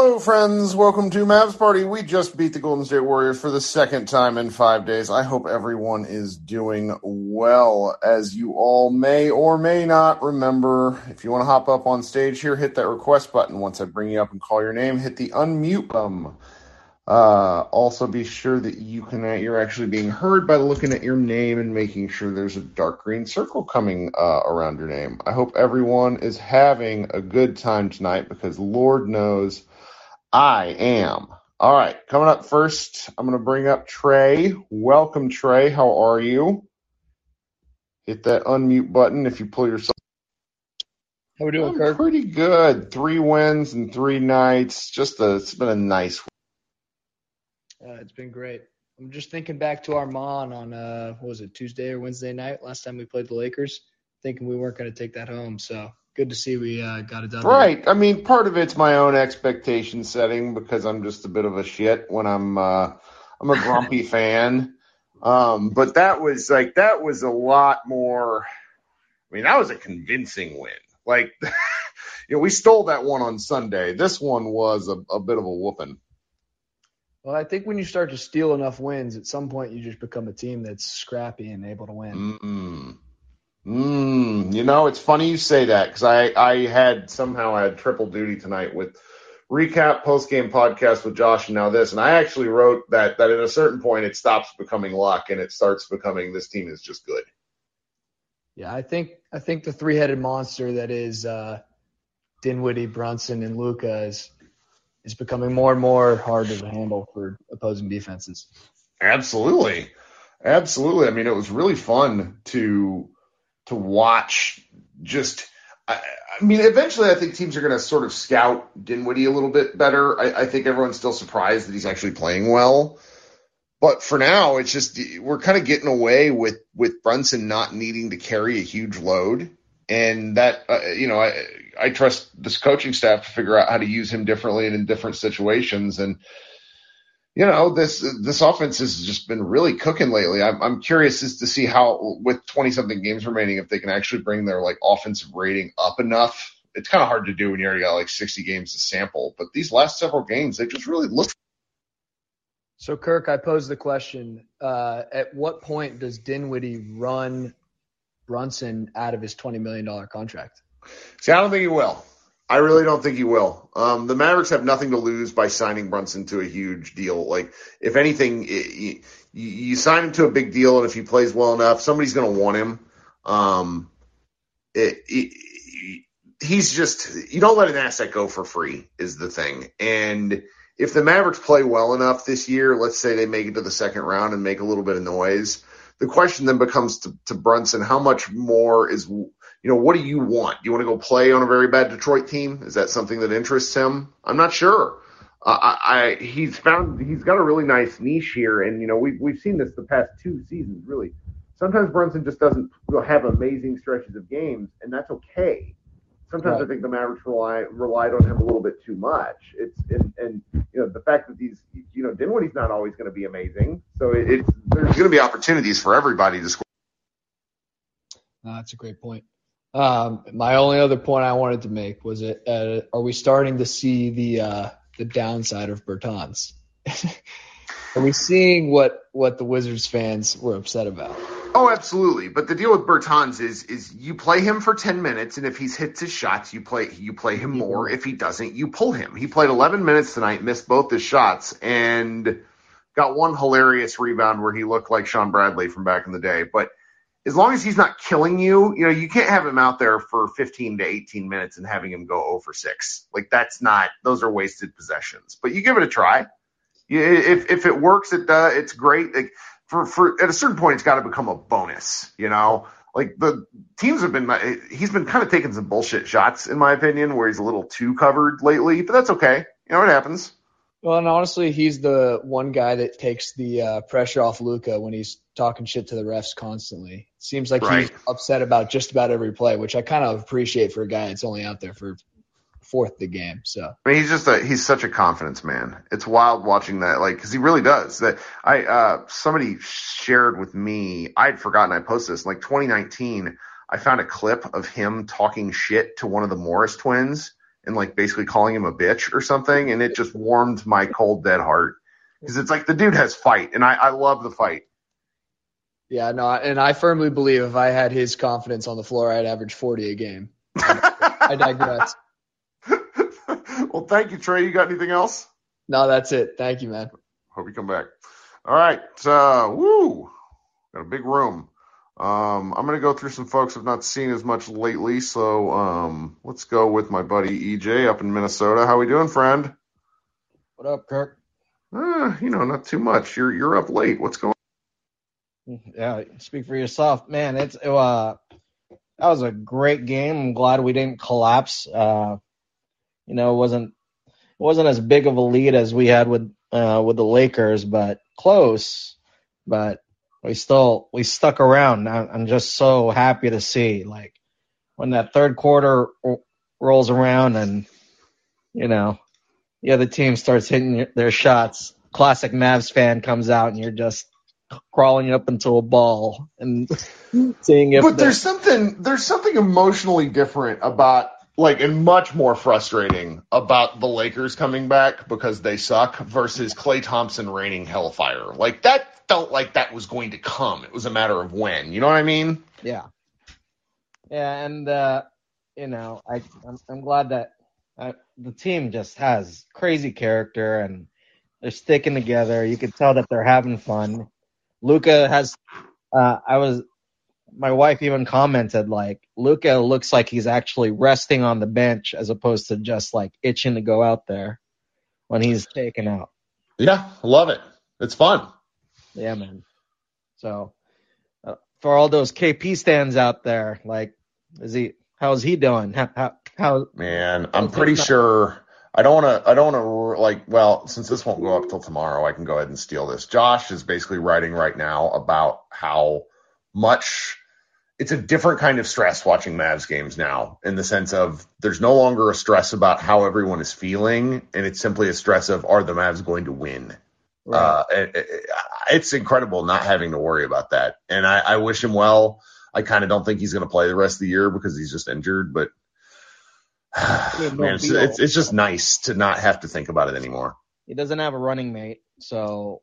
Hello, friends. Welcome to Mavs Party. We just beat the Golden State Warriors for the second time in five days. I hope everyone is doing well. As you all may or may not remember, if you want to hop up on stage here, hit that request button. Once I bring you up and call your name, hit the unmute button. Uh, also, be sure that you can uh, you're actually being heard by looking at your name and making sure there's a dark green circle coming uh, around your name. I hope everyone is having a good time tonight because Lord knows I am. All right, coming up first, I'm going to bring up Trey. Welcome, Trey. How are you? Hit that unmute button if you pull yourself. How we doing, I'm Kirk? pretty good. Three wins and three nights. Just a, it's been a nice. Uh, it's been great. I'm just thinking back to Armand on uh, what was it Tuesday or Wednesday night last time we played the Lakers, thinking we weren't going to take that home. So good to see we uh, got it done. there. Right. I mean, part of it's my own expectation setting because I'm just a bit of a shit when I'm uh I'm a grumpy fan. Um, but that was like that was a lot more I mean, that was a convincing win. Like you know, we stole that one on Sunday. This one was a, a bit of a whooping. Well, I think when you start to steal enough wins, at some point you just become a team that's scrappy and able to win. Mm. Mm. You know, it's funny you say that because I, I had somehow I had triple duty tonight with recap post game podcast with Josh and now this. And I actually wrote that that at a certain point it stops becoming luck and it starts becoming this team is just good. Yeah, I think I think the three-headed monster that is uh, Dinwiddie, Brunson, and Luka is is becoming more and more hard to handle for opposing defenses. Absolutely. Absolutely. I mean, it was really fun to to watch just I, I mean, eventually I think teams are going to sort of scout Dinwiddie a little bit better. I, I think everyone's still surprised that he's actually playing well. But for now, it's just we're kind of getting away with with Brunson not needing to carry a huge load, and that uh, you know I I trust this coaching staff to figure out how to use him differently and in different situations. And you know this this offense has just been really cooking lately. I'm I'm curious as to see how with 20 something games remaining if they can actually bring their like offensive rating up enough. It's kind of hard to do when you already got like 60 games to sample, but these last several games they just really look So, Kirk, I pose the question: uh, At what point does Dinwiddie run Brunson out of his twenty million dollar contract? See, I don't think he will. I really don't think he will. Um, the Mavericks have nothing to lose by signing Brunson to a huge deal. Like, if anything, it, you, you sign him to a big deal, and if he plays well enough, somebody's going to want him. Um, it, it, he's just you don't let an asset go for free is the thing. And if the Mavericks play well enough this year, let's say they make it to the second round and make a little bit of noise, the question then becomes to, to Brunson, how much more is you know, what do you want? Do you want to go play on a very bad Detroit team? Is that something that interests him? I'm not sure. Uh, I, I he's found he's got a really nice niche here, and you know we've we've seen this the past two seasons. Really, sometimes Brunson just doesn't have amazing stretches of games, and that's okay. Sometimes Right. I think the Mavericks rely relied on him a little bit too much. It's and and you know the fact that these you know Dinwiddie's not always going to be amazing, so it, it's there's going to be opportunities for everybody to score. Uh, that's a great point. Um, my only other point I wanted to make was it: uh, Are we starting to see the uh, the downside of Bertans? are we seeing what what the Wizards fans were upset about? Oh, absolutely. But the deal with Bertans is is you play him for ten minutes, and if he's hits his shots, you play you play him more. If he doesn't, you pull him. He played eleven minutes tonight, missed both his shots, and got one hilarious rebound where he looked like Shawn Bradley from back in the day. But as long as he's not killing you, you know, you can't have him out there for 15 to 18 minutes and having him go 0 for 6. Like that's not; those are wasted possessions. But you give it a try. If if it works, it uh, it's great. Like, for for at a certain point, it's got to become a bonus. You know, like the teams have been. He's been kind of taking some bullshit shots, in my opinion, where he's a little too covered lately. But that's okay. You know, it happens. Well, and honestly, he's the one guy that takes the uh, pressure off Luka when he's talking shit to the refs constantly. Seems like Right. he's upset about just about every play, which I kind of appreciate for a guy that's only out there for fourth the game. So I mean, he's just a he's such a confidence man. It's wild watching that, like, because he really does. That I uh somebody shared with me. I'd forgotten I posted this. Like 2019, I found a clip of him talking shit to one of the Morris twins, and like basically calling him a bitch or something, and it just warmed my cold dead heart because it's like the dude has fight, and I, I love the fight. Yeah, no, and I firmly believe if I had his confidence on the floor, I'd average 40 a game. I digress. well, thank you, Trey. You got anything else? No, that's it. Thank you, man. Hope you come back. All right. Uh, woo. Got a big room. Um, I'm gonna go through some folks I've not seen as much lately, so um, let's go with my buddy EJ up in Minnesota. How we doing, friend? What up, Kirk? Uh, you know, not too much. You're you're up late. What's going? on? Yeah, speak for yourself, man. It's uh, that was a great game. I'm glad we didn't collapse. Uh, you know, it wasn't it wasn't as big of a lead as we had with uh with the Lakers, but close. But we still we stuck around. I'm just so happy to see like when that third quarter rolls around and you know the other team starts hitting their shots. Classic Mavs fan comes out and you're just crawling up into a ball and seeing if. But there's something there's something emotionally different about like and much more frustrating about the Lakers coming back because they suck versus Klay Thompson raining hellfire. Like that felt like that was going to come. It was a matter of when. You know what I mean? Yeah. Yeah, and uh, you know, I I'm, I'm glad that uh, the team just has crazy character and they're sticking together. You can tell that they're having fun. Luka has. Uh, I was. My wife even commented like Luka looks like he's actually resting on the bench as opposed to just like itching to go out there when he's taken out. Yeah, love it. It's fun. Yeah, man. So uh, for all those KP stands out there, like, is he? How's he doing? How? How? how Man, I'm pretty sure. I don't want to. I don't want to like. Well, since this won't go up till tomorrow, I can go ahead and steal this. Josh is basically writing right now about how much it's a different kind of stress watching Mavs games now, in the sense of there's no longer a stress about how everyone is feeling, and it's simply a stress of are the Mavs going to win. Right. Uh, it, it, it's incredible not having to worry about that. And I, I wish him well. I kind of don't think he's going to play the rest of the year because he's just injured. But man, it's, it's, it's just nice to not have to think about it anymore. He doesn't have a running mate, so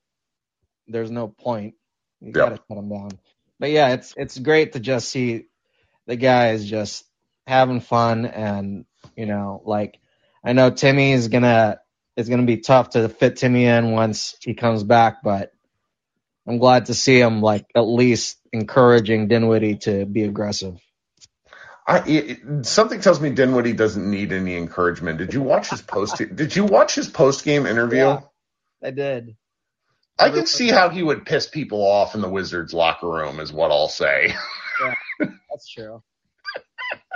there's no point. You got to cut him down. But yeah, it's it's great to just see the guys just having fun and you know like I know Timmy is gonna it's going to be tough to fit Timmy in once he comes back, but I'm glad to see him like at least encouraging Dinwiddie to be aggressive. I, it, something tells me Dinwiddie doesn't need any encouragement. Did you watch his post? did you watch his post game interview? Yeah, I did. I can see how he would piss people off in the Wizards locker room, is what I'll say. Yeah, that's true.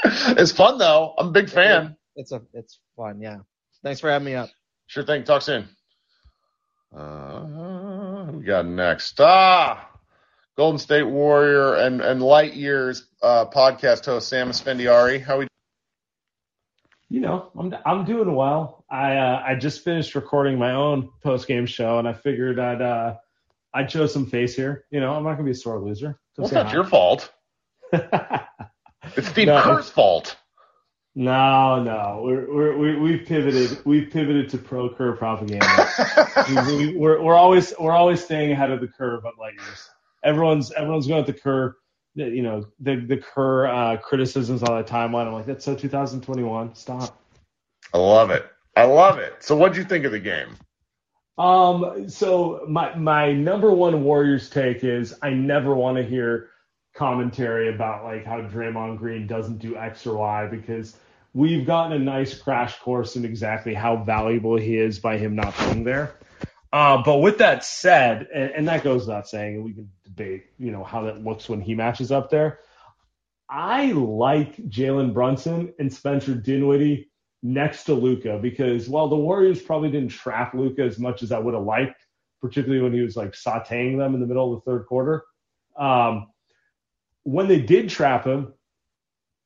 it's fun though. I'm a big fan. It's a it's fun. Yeah. Thanks for having me up. Sure thing. Talk soon. Uh, we got next? Ah, Golden State Warrior and and Light Years uh, podcast host Sam Esfandiari. How we? You know, I'm I'm doing well. I uh, I just finished recording my own post game show, and I figured I'd uh, I'd show some face here. You know, I'm not gonna be a sore loser. Well, it's not hi. your fault. it's Steve no, Kerr's fault. No, no, we're, we're, we we've pivoted. We've pivoted to pro Kerr propaganda. we, are we're, we're always we're always staying ahead of the curve at light years. Everyone's everyone's going at the curve. You know the the Kerr uh, criticisms on the timeline. I'm like, that's so 2021. Stop. I love it. I love it. So, what do you think of the game? Um. So my my number one Warriors take is I never want to hear commentary about like how Draymond Green doesn't do X or Y because we've gotten a nice crash course in exactly how valuable he is by him not being there. Uh, but with that said, and, and that goes without saying, we can you know, how that looks when he matches up there. I like Jalen Brunson and Spencer Dinwiddie next to Luka because while the Warriors probably didn't trap Luka as much as I would have liked, particularly when he was like sauteing them in the middle of the third quarter, um, when they did trap him,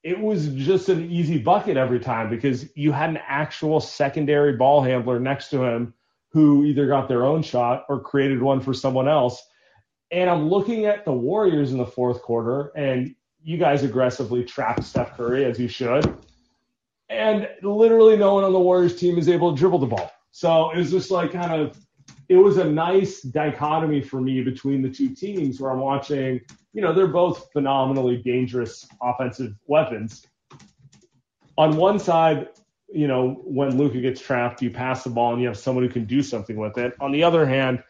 it was just an easy bucket every time because you had an actual secondary ball handler next to him who either got their own shot or created one for someone else. And I'm looking at the Warriors in the fourth quarter, and you guys aggressively trapped Steph Curry as you should. and literally no one on the Warriors team is able to dribble the ball. So it was just like kind of, it was a nice dichotomy for me between the two teams where I'm watching, you know, they're both phenomenally dangerous offensive weapons. On one side, you know, when Luka gets trapped, you pass the ball and you have someone who can do something with it. On the other hand,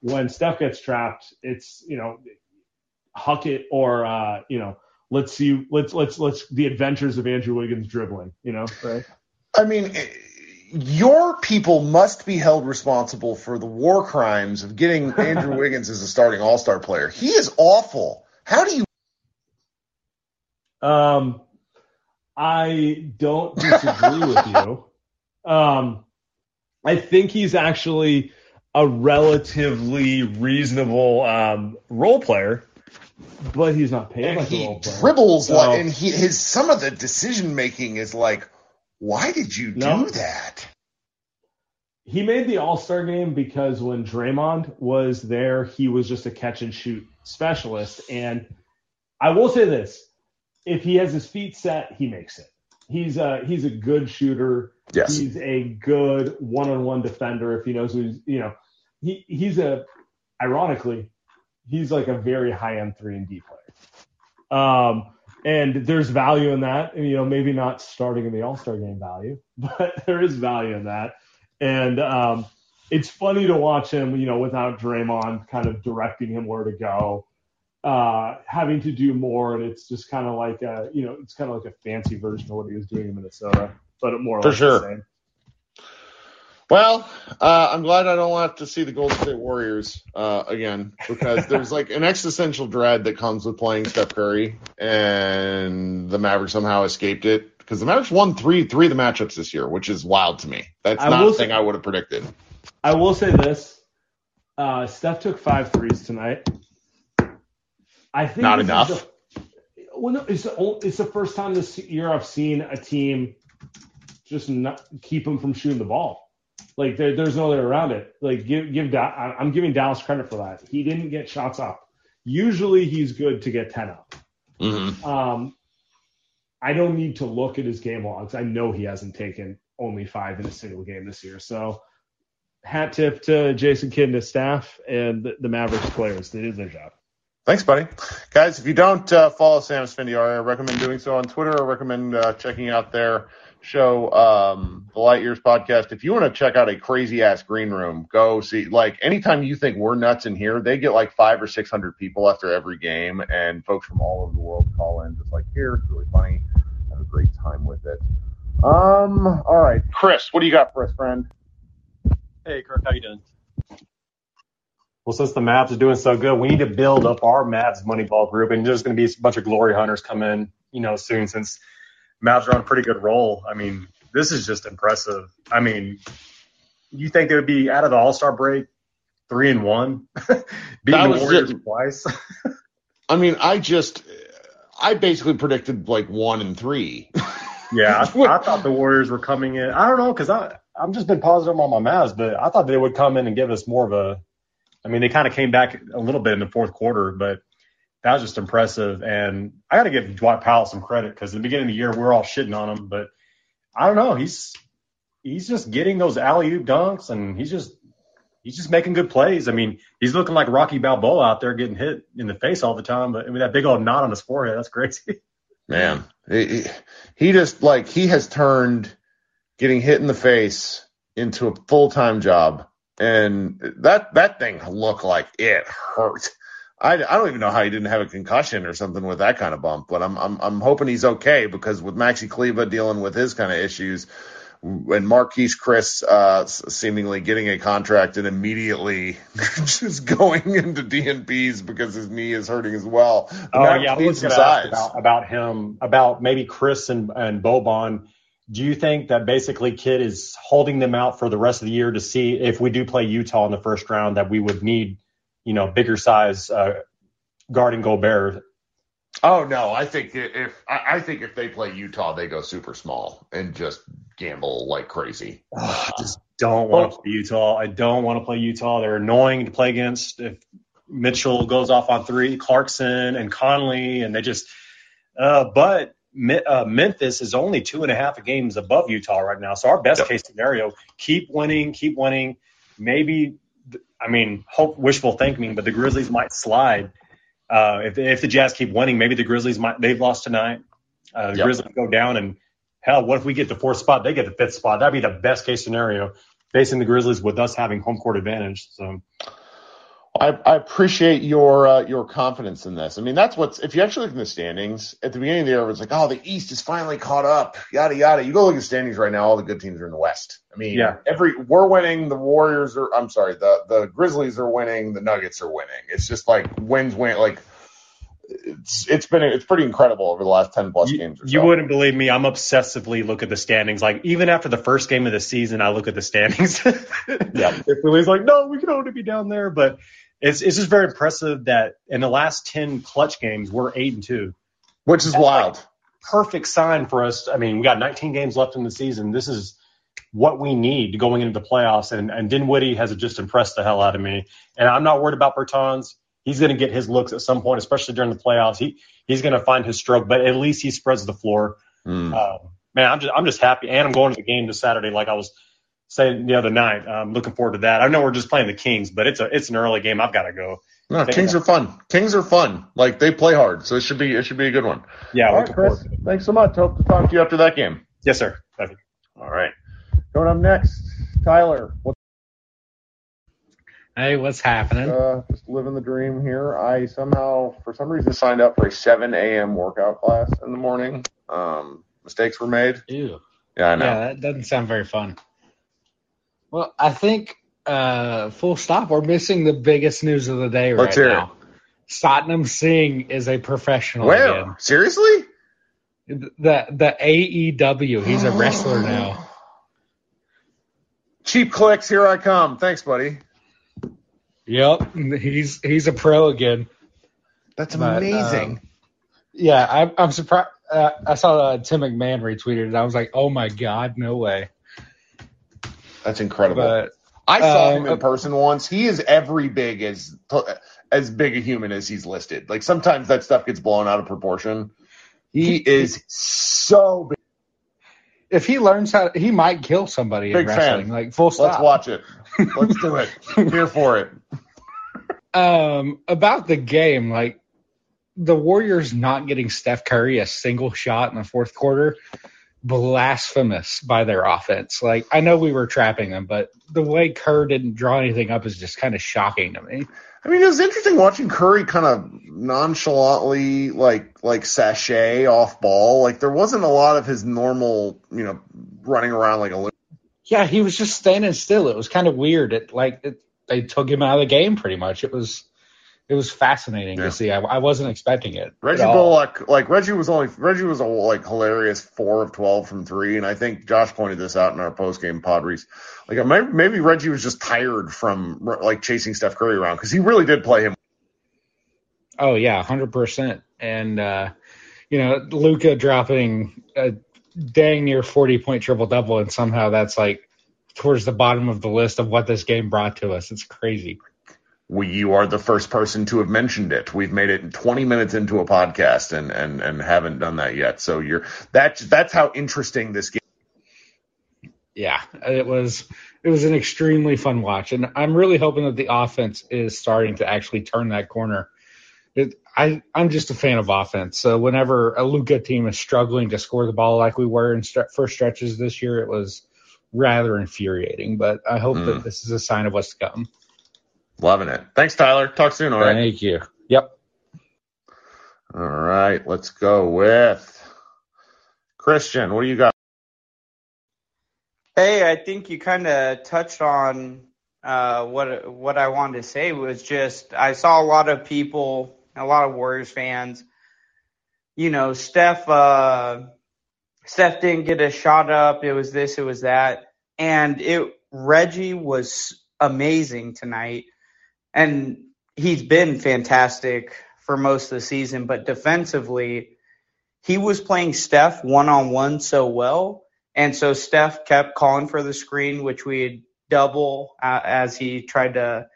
when Steph gets trapped, it's, you know, huck it or, uh, you know, let's see, let's, let's, let's, the adventures of Andrew Wiggins dribbling, you know, right? I mean, your people must be held responsible for the war crimes of getting Andrew Wiggins as a starting All Star player. He is awful. How do you? Um, I don't disagree with you. Um, I think he's actually a relatively reasonable um, role player, but he's not paid And like a he role player. dribbles So- like, and he his some of the decision making is like, why did you No. do that? He made the All Star game because when Draymond was there, he was just a catch and shoot specialist. And I will say this: if he has his feet set, he makes it. He's a he's a good shooter. Yes. He's a good one on one defender if he knows who's you know he he's a ironically he's like a very high end three and D player. Um, and there's value in that. You know, maybe not starting in the All Star game value, but there is value in that. And um, it's funny to watch him, you know, without Draymond kind of directing him where to go, uh, having to do more. And it's just kind of like a, you know, it's kind of like a fancy version of what he was doing in Minnesota, but more or For less sure. Well, uh, I'm glad I don't have to see the Golden State Warriors uh, again because there's like an existential dread that comes with playing Steph Curry, and the Mavericks somehow escaped it because the Mavericks won three three of the matchups this year, which is wild to me. That's I not a thing say- I would have predicted. I will say this: uh, Steph took five threes tonight. I think Not enough. the- well, no, it's the, it's the first time this year I've seen a team just not keep him from shooting the ball. Like there, there's no way around it. Like give give Da- I- I'm giving Dallas credit for that. He didn't get shots up. Usually he's good to get ten up. Mm-hmm. Um, I don't need to look at his game logs. I know he hasn't taken only five in a single game this year. So, hat tip to Jason Kidd and his staff and the, the Mavericks players. They did their job. Thanks, buddy. Guys, if you don't uh, follow Sam Esfandiari, I recommend doing so on Twitter. I recommend uh, checking out their show, um, the Light Years podcast. If you want to check out a crazy ass green room, go see. Like anytime you think we're nuts in here, they get like five or six hundred people after every game, and folks from all over the world call in, just like here. It's really funny. Have a great time with it. Um. All right, Chris, what do you got for us, friend? Hey, Kirk, how you doing? Well, since the Mavs are doing so good, we need to build up our Mavs Moneyball group, and there's going to be a bunch of glory hunters come in, you know, soon since Mavs are on a pretty good roll. I mean, this is just impressive. I mean, you think they would be out of the All Star break three and one, beating the Warriors twice? I mean, I just, I basically predicted like one and three. Yeah, I, I thought the Warriors were coming in. I don't know because I I've just been positive on my Mavs, but I thought they would come in and give us more of a. I mean, they kind of came back a little bit in the fourth quarter, but that was just impressive. And I got to give Dwight Powell some credit because at the beginning of the year we were all shitting on him, but I don't know. He's he's just getting those alley oop dunks, and he's just he's just making good plays. I mean, he's looking like Rocky Balboa out there getting hit in the face all the time. But I mean, that big old knot on his forehead, that's crazy. Man, he, he just like he has turned getting hit in the face into a full time job, and that that thing looked like it hurt. I, I don't even know how he didn't have a concussion or something with that kind of bump, but I'm I'm I'm hoping he's okay because with Maxi Kleber dealing with his kind of issues, and Marquese Chriss uh, seemingly getting a contract and immediately just going into DNPs because his knee is hurting as well. Oh yeah, I was going to ask about, about him, about maybe Chriss and, and Boban. Do you think that basically Kidd is holding them out for the rest of the year to see if we do play Utah in the first round that we would need, you know, bigger size uh, guarding Gobert? Oh no, I think if I, think if they play Utah, they go super small and just gamble like crazy. I just don't want to play Utah. I don't want to play Utah. They're annoying to play against. If Mitchell goes off on three, Clarkson and Conley, and they just. Uh, but uh, Memphis is only two and a half games above Utah right now. So our best Yep. case scenario, keep winning, keep winning. Maybe, I mean, hope wishful thinking, but the Grizzlies might slide. Uh, if, if the Jazz keep winning, maybe the Grizzlies might, they've lost tonight. Uh, the Yep. Grizzlies go down and hell, what if we get the fourth spot? They get the fifth spot. That'd be the best case scenario facing the Grizzlies with us having home court advantage. So I, I appreciate your uh, your confidence in this. I mean, that's what's if you actually look in the standings at the beginning of the year, it was like, oh, the East is finally caught up, yada yada. You go look at standings right now; all the good teams are in the West. I mean, Yeah. every we're winning. The Warriors are. I'm sorry, the the Grizzlies are winning. The Nuggets are winning. It's just like wins win. Like it's it's been it's pretty incredible over the last ten plus you, games. Or you so. wouldn't believe me. I'm obsessively look at the standings. Like even after the first game of the season, I look at the standings. Yeah. it's Philly's like, no, we can only be down there, but it's it's just very impressive that in the last ten clutch games, we're eight and two. which is wild. Perfect sign for us. I mean, we got 19 games left in the season. This is what we need going into the playoffs. And and Dinwiddie has just impressed the hell out of me. And I'm not worried about Bertans. He's going to get his looks at some point, especially during the playoffs. He he's going to find his stroke, but at least he spreads the floor. Mm. Um, man, I'm just I'm just happy, and I'm going to the game this Saturday, like I was saying the other night. I'm looking forward to that. I know we're just playing the Kings, but it's a it's an early game. I've got to go. No, Kings are fun. Kings are fun. Like they play hard, so it should be it should be a good one. Yeah, All right, Chris. forward. Thanks so much. Hope to talk to you after that game. Yes, sir. Perfect. All right. Going up next, Tyler. What's Hey, what's happening? uh, just living the dream here? I somehow, for some reason, signed up for a 7 a.m. workout class in the morning. Um, mistakes were made. Ew. Yeah, I know. Yeah, that doesn't sound very fun. Well, I think uh, full stop. We're missing the biggest news of the day right Let's hear now. Satnam Singh is a professional Where? again. Seriously? The the AEW. He's a wrestler now. Cheap clicks, here I come. Thanks, buddy. Yep, he's he's a pro again. That's But, amazing. um, Yeah, I'm I'm surprised. Uh, I saw uh, Tim McMahon retweeted it. I was like, oh my god, no way. That's incredible. But I saw um, him in person once. He is every big as as big a human as he's listed. Like sometimes that stuff gets blown out of proportion. He is so big. if he learns how, he might kill somebody Big in wrestling. fan. Like full stop. Let's watch it. Let's do it. Here for it. um about the game like the warriors not getting steph curry a single shot in the fourth quarter blasphemous by their offense. Like i know we were trapping them but the way kerr didn't draw anything up is just kind of shocking to me. I mean, it was interesting watching Curry kind of nonchalantly like like sachet off ball. Like there wasn't a lot of his normal, you know, running around like a. yeah he was just standing still. It was kind of weird. It like it, they took him out of the game pretty much. It was it was fascinating Yeah. to see I, I wasn't expecting it Reggie. Bullock, like Reggie was only Reggie was a like hilarious four of twelve from three, and I think Josh pointed this out in our post game Padres. Like maybe, maybe Reggie was just tired from like chasing Steph Curry around because he really did play him. Oh yeah, hundred percent. And uh, you know, Luka dropping a dang near forty point triple double, and somehow that's like towards the bottom of the list of what this game brought to us. It's crazy. We, you are the first person to have mentioned it. We've made it 20 minutes into a podcast and and and haven't done that yet. So you're that's that's how interesting this game. Yeah, it was it was an extremely fun watch, and I'm really hoping that the offense is starting to actually turn that corner. It, I I'm just a fan of offense, so whenever a Luka team is struggling to score the ball like we were in stre- first stretches this year, it was rather infuriating. But I hope Mm. that this is a sign of what's to come. Loving it. Thanks, Tyler. Talk soon. All right. Thank you. Yep. All right. Let's go with Christian. What do you got? Hey, I think you kind of touched on uh, what what I wanted to say was just I saw a lot of people, a lot of Warriors fans. You know, Steph uh, Steph didn't get a shot up. It was this, it was that, and it Reggie was amazing tonight, and he's been fantastic for most of the season. But defensively, he was playing Steph one on one so well. And so Steph kept calling for the screen, which we'd double uh, as he tried to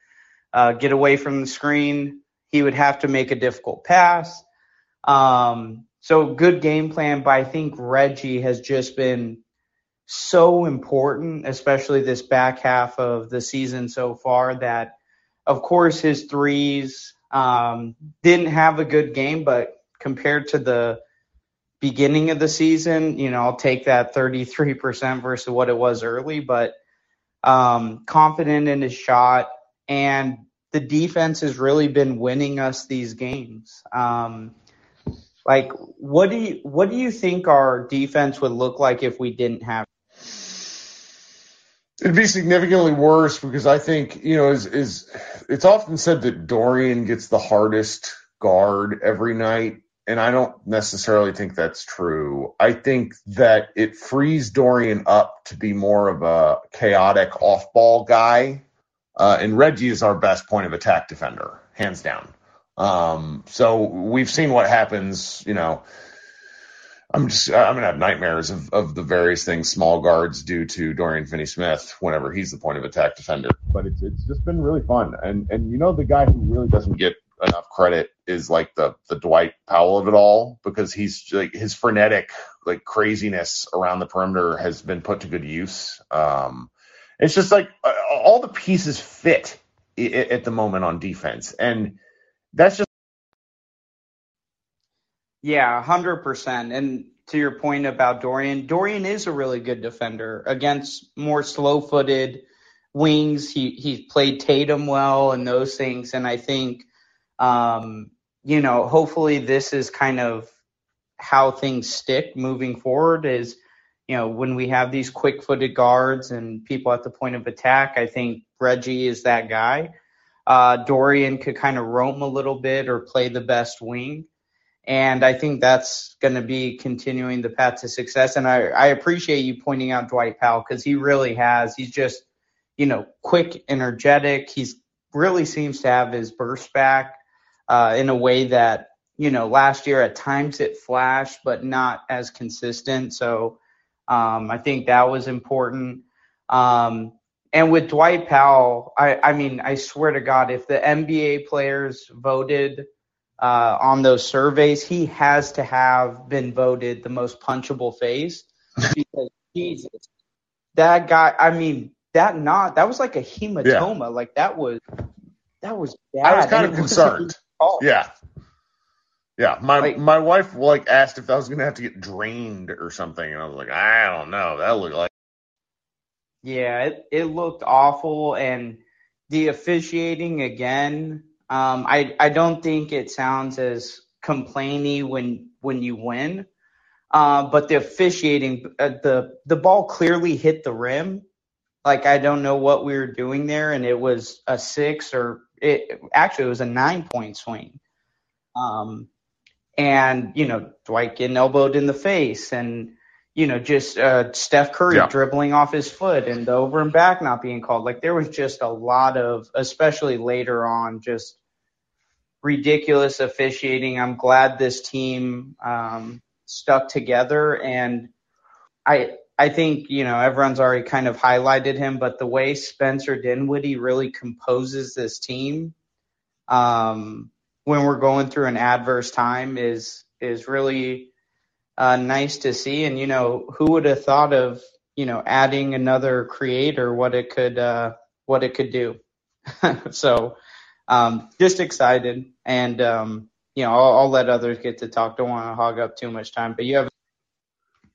uh, get away from the screen. He would have to make a difficult pass. Um, so good game plan, but I think Reggie has just been so important, especially this back half of the season so far. That, of course, his threes um, didn't have a good game, but compared to the beginning of the season, you know, I'll take that 33% versus what it was early, but um, confident in his shot. And the defense has really been winning us these games. Um, like, what do you what do you think our defense would look like if we didn't have? It'd be significantly worse because I think you know is is it's often said that Dorian gets the hardest guard every night, and I don't necessarily think that's true. I think that it frees Dorian up to be more of a chaotic off ball guy, uh, and Reggie is our best point of attack defender, hands down. Um, so we've seen what happens, you know. I'm just I'm gonna have nightmares of, of the various things small guards do to Dorian Finney Smith whenever he's the point of attack defender. But it's it's just been really fun. And and you know the guy who really doesn't get enough credit is like the the Dwight Powell of it all because he's like his frenetic like craziness around the perimeter has been put to good use. Um, it's just like all the pieces fit at the moment on defense and that's just yeah, hundred percent. And to your point about Dorian, Dorian is a really good defender against more slow-footed wings. He he played Tatum well and those things, and I think, um, you know, hopefully this is kind of how things stick moving forward. Is you know when we have these quick-footed guards and people at the point of attack, I think Reggie is that guy. Uh, Dorian could kind of roam a little bit or play the best wing. And I think that's going to be continuing the path to success. And I, I appreciate you pointing out Dwight Powell because he really has. He's just, you know, quick, energetic. He's really seems to have his burst back uh, in a way that, you know, last year at times it flashed, but not as consistent. So um, I think that was important. Um, and with Dwight Powell, I, I mean, I swear to God, if the NBA players voted uh, on those surveys, he has to have been voted the most punchable face because Jesus, that guy. I mean, that not that was like a hematoma. Yeah. Like that was that was bad. I was kind of concerned. Yeah. Yeah, my like, my wife like asked if I was gonna have to get drained or something, and I was like, I don't know. That looked like yeah, it, it looked awful. And the officiating again, um, I, I don't think it sounds as complainy when, when you win. Uh, but the officiating, uh, the, the ball clearly hit the rim. Like, I don't know what we were doing there. And it was a six or it actually it was a nine point swing. Um, and, you know, Dwight getting elbowed in the face and, you know, just uh, Steph Curry yeah. dribbling off his foot and the over and back not being called. Like there was just a lot of, especially later on, just ridiculous officiating. I'm glad this team um, stuck together, and I I think you know everyone's already kind of highlighted him, but the way Spencer Dinwiddie really composes this team um, when we're going through an adverse time is is really uh, nice to see. And you know, who would have thought of you know adding another creator, what it could uh, what it could do. so um, just excited, and um, you know, I'll, I'll let others get to talk. Don't want to hog up too much time, but you have.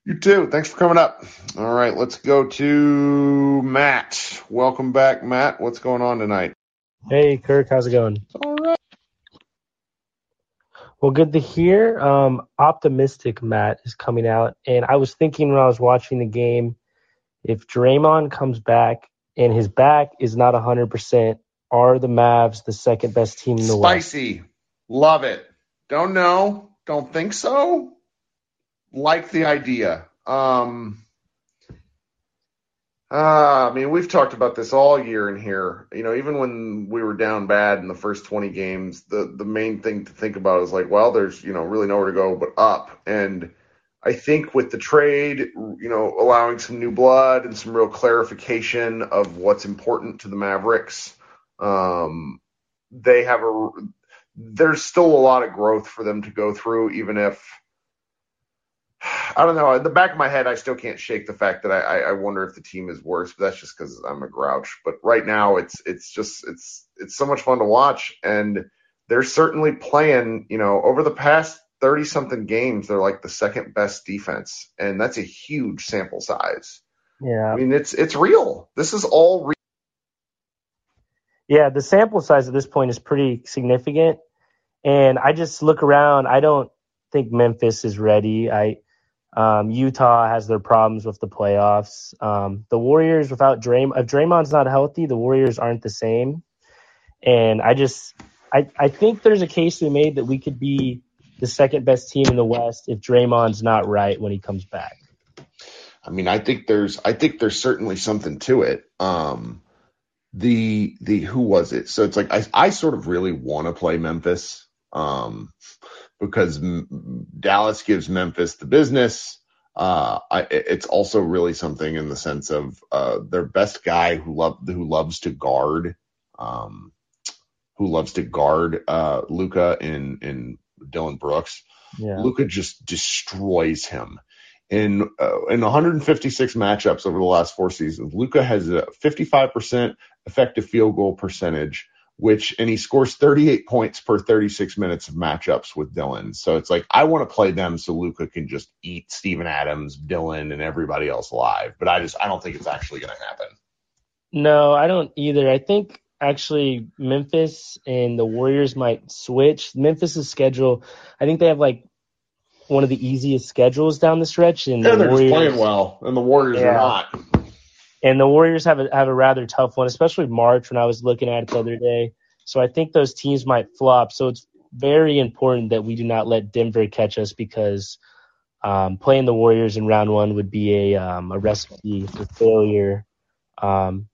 You too. Thanks for coming up. All right, let's go to Matt. Welcome back, Matt. What's going on tonight? Hey, Kirk. How's it going? All right. Well, good to hear. Um, optimistic Matt is coming out, and I was thinking when I was watching the game, if Draymond comes back and his back is not hundred percent, are the Mavs the second best team in the West? Spicy, love it. Don't know, don't think so. Like the idea. Um, uh, I mean, we've talked about this all year in here. You know, even when we were down bad in the first 20 games, the, the main thing to think about is like, well, there's, you know, really nowhere to go but up. And I think with the trade, you know, allowing some new blood and some real clarification of what's important to the Mavericks, um, they have a, there's still a lot of growth for them to go through, even if I don't know. In the back of my head, I still can't shake the fact that I, I, wonder if the team is worse. But that's just because I'm a grouch. But right now, it's it's just it's it's so much fun to watch, and they're certainly playing. You know, over the past thirty something games, they're like the second best defense, and that's a huge sample size. Yeah. I mean, it's it's real. This is all real. Yeah, the sample size at this point is pretty significant. And I just look around. I don't think Memphis is ready. I um, Utah has their problems with the playoffs. Um, the Warriors, without Draymond, if Draymond's not healthy, the Warriors aren't the same. And I just, I, I think there's a case be made that we could be the second best team in the West if Draymond's not right when he comes back. I mean, I think there's, I think there's certainly something to it. Um, the, the, who was it? So it's like, I, I sort of really want to play Memphis, um, because M- Dallas gives Memphis the business. Uh, I, it's also really something in the sense of, uh, their best guy who love, who loves to guard, um, who loves to guard, uh, Luka in, in Dillon Brooks. Yeah. Luka just destroys him. In uh, in 156 matchups over the last four seasons, Luka has a 55% effective field goal percentage, which and he scores 38 points per 36 minutes of matchups with Dillon. So it's like I want to play them so Luka can just eat Steven Adams, Dillon, and everybody else alive. But I just I don't think it's actually going to happen. No, I don't either. I think actually Memphis and the Warriors might switch. Memphis's schedule, I think they have like one of the easiest schedules down the stretch, and the they're Warriors, playing well, and the Warriors Yeah. are not. and the Warriors have a have a rather tough one, especially March when I was looking at it the other day. So I think those teams might flop. So it's very important that we do not let Denver catch us because um, playing the Warriors in round one would be a um, a recipe for failure. Um,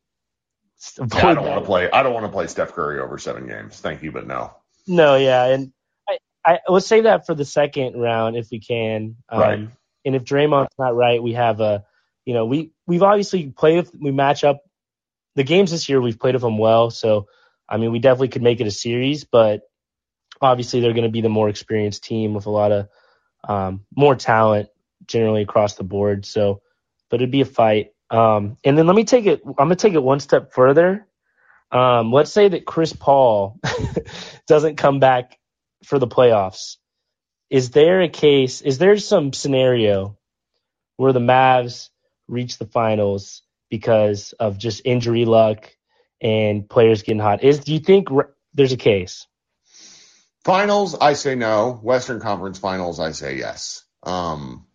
Yeah, I don't want to play. I don't want to play Steph Curry over seven games. Thank you, but no. No, yeah, and I, let's save that for the second round if we can. Um, Right. And if Draymond's not right, we have a, you know, we we've obviously played. With, we match up the games this year. We've played with them well, so I mean, we definitely could make it a series. But obviously, they're going to be the more experienced team with a lot of um, more talent generally across the board. So, but it'd be a fight. Um, and then let me take it. I'm gonna take it one step further. Um, let's say that Chris Paul doesn't come back for the playoffs. Is there a case? Is there some scenario where the Mavs reach the finals because of just injury luck and players getting hot? Is do you think there's a case? Finals, I say no. Western Conference Finals, I say yes. Um,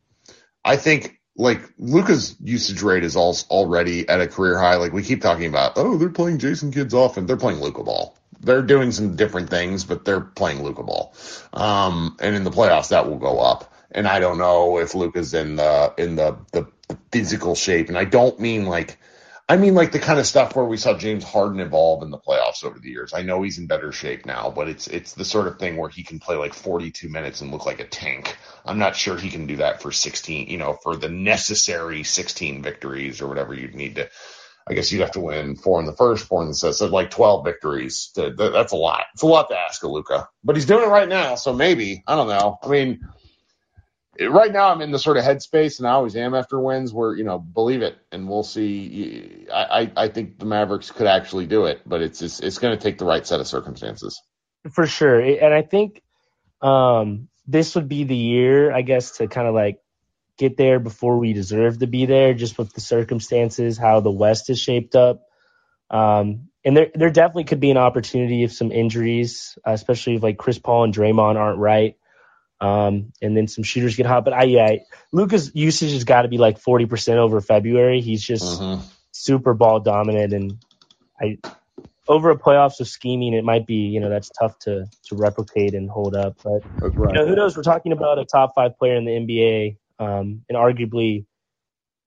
I think like Luka's usage rate is all, already at a career high. Like we keep talking about, oh, they're playing Jason Kidd's often. They're playing Luka ball. They're doing some different things, but they're playing Luka ball. Um, and in the playoffs, that will go up. And I don't know if Luka's in the in the, the the physical shape. And I don't mean like I mean like the kind of stuff where we saw James Harden evolve in the playoffs over the years. I know he's in better shape now, but it's it's the sort of thing where he can play like 42 minutes and look like a tank. I'm not sure he can do that for 16, you know, for the necessary 16 victories or whatever you'd need to. I guess you'd have to win four in the first, four in the second, so like 12 victories. To, that- that's a lot. It's a lot to ask of Luka, but he's doing it right now, so maybe I don't know. I mean, right now I'm in the sort of headspace, and I always am after wins, where you know, believe it, and we'll see. I I, I think the Mavericks could actually do it, but it's it's, it's going to take the right set of circumstances. For sure. And I think um, this would be the year, I guess, to kind of like get there before we deserve to be there, just with the circumstances, how the West is shaped up. Um, and there, there definitely could be an opportunity if some injuries, uh, especially if like Chris Paul and Draymond aren't right. Um, and then some shooters get hot. But I, yeah, Luka's usage has got to be like 40% over February. He's just Mhm. super ball dominant. And I, over a playoffs of scheming, it might be, you know, that's tough to, to replicate and hold up. But That's you know, who knows? We're talking about a top five player in the NBA, um, and arguably,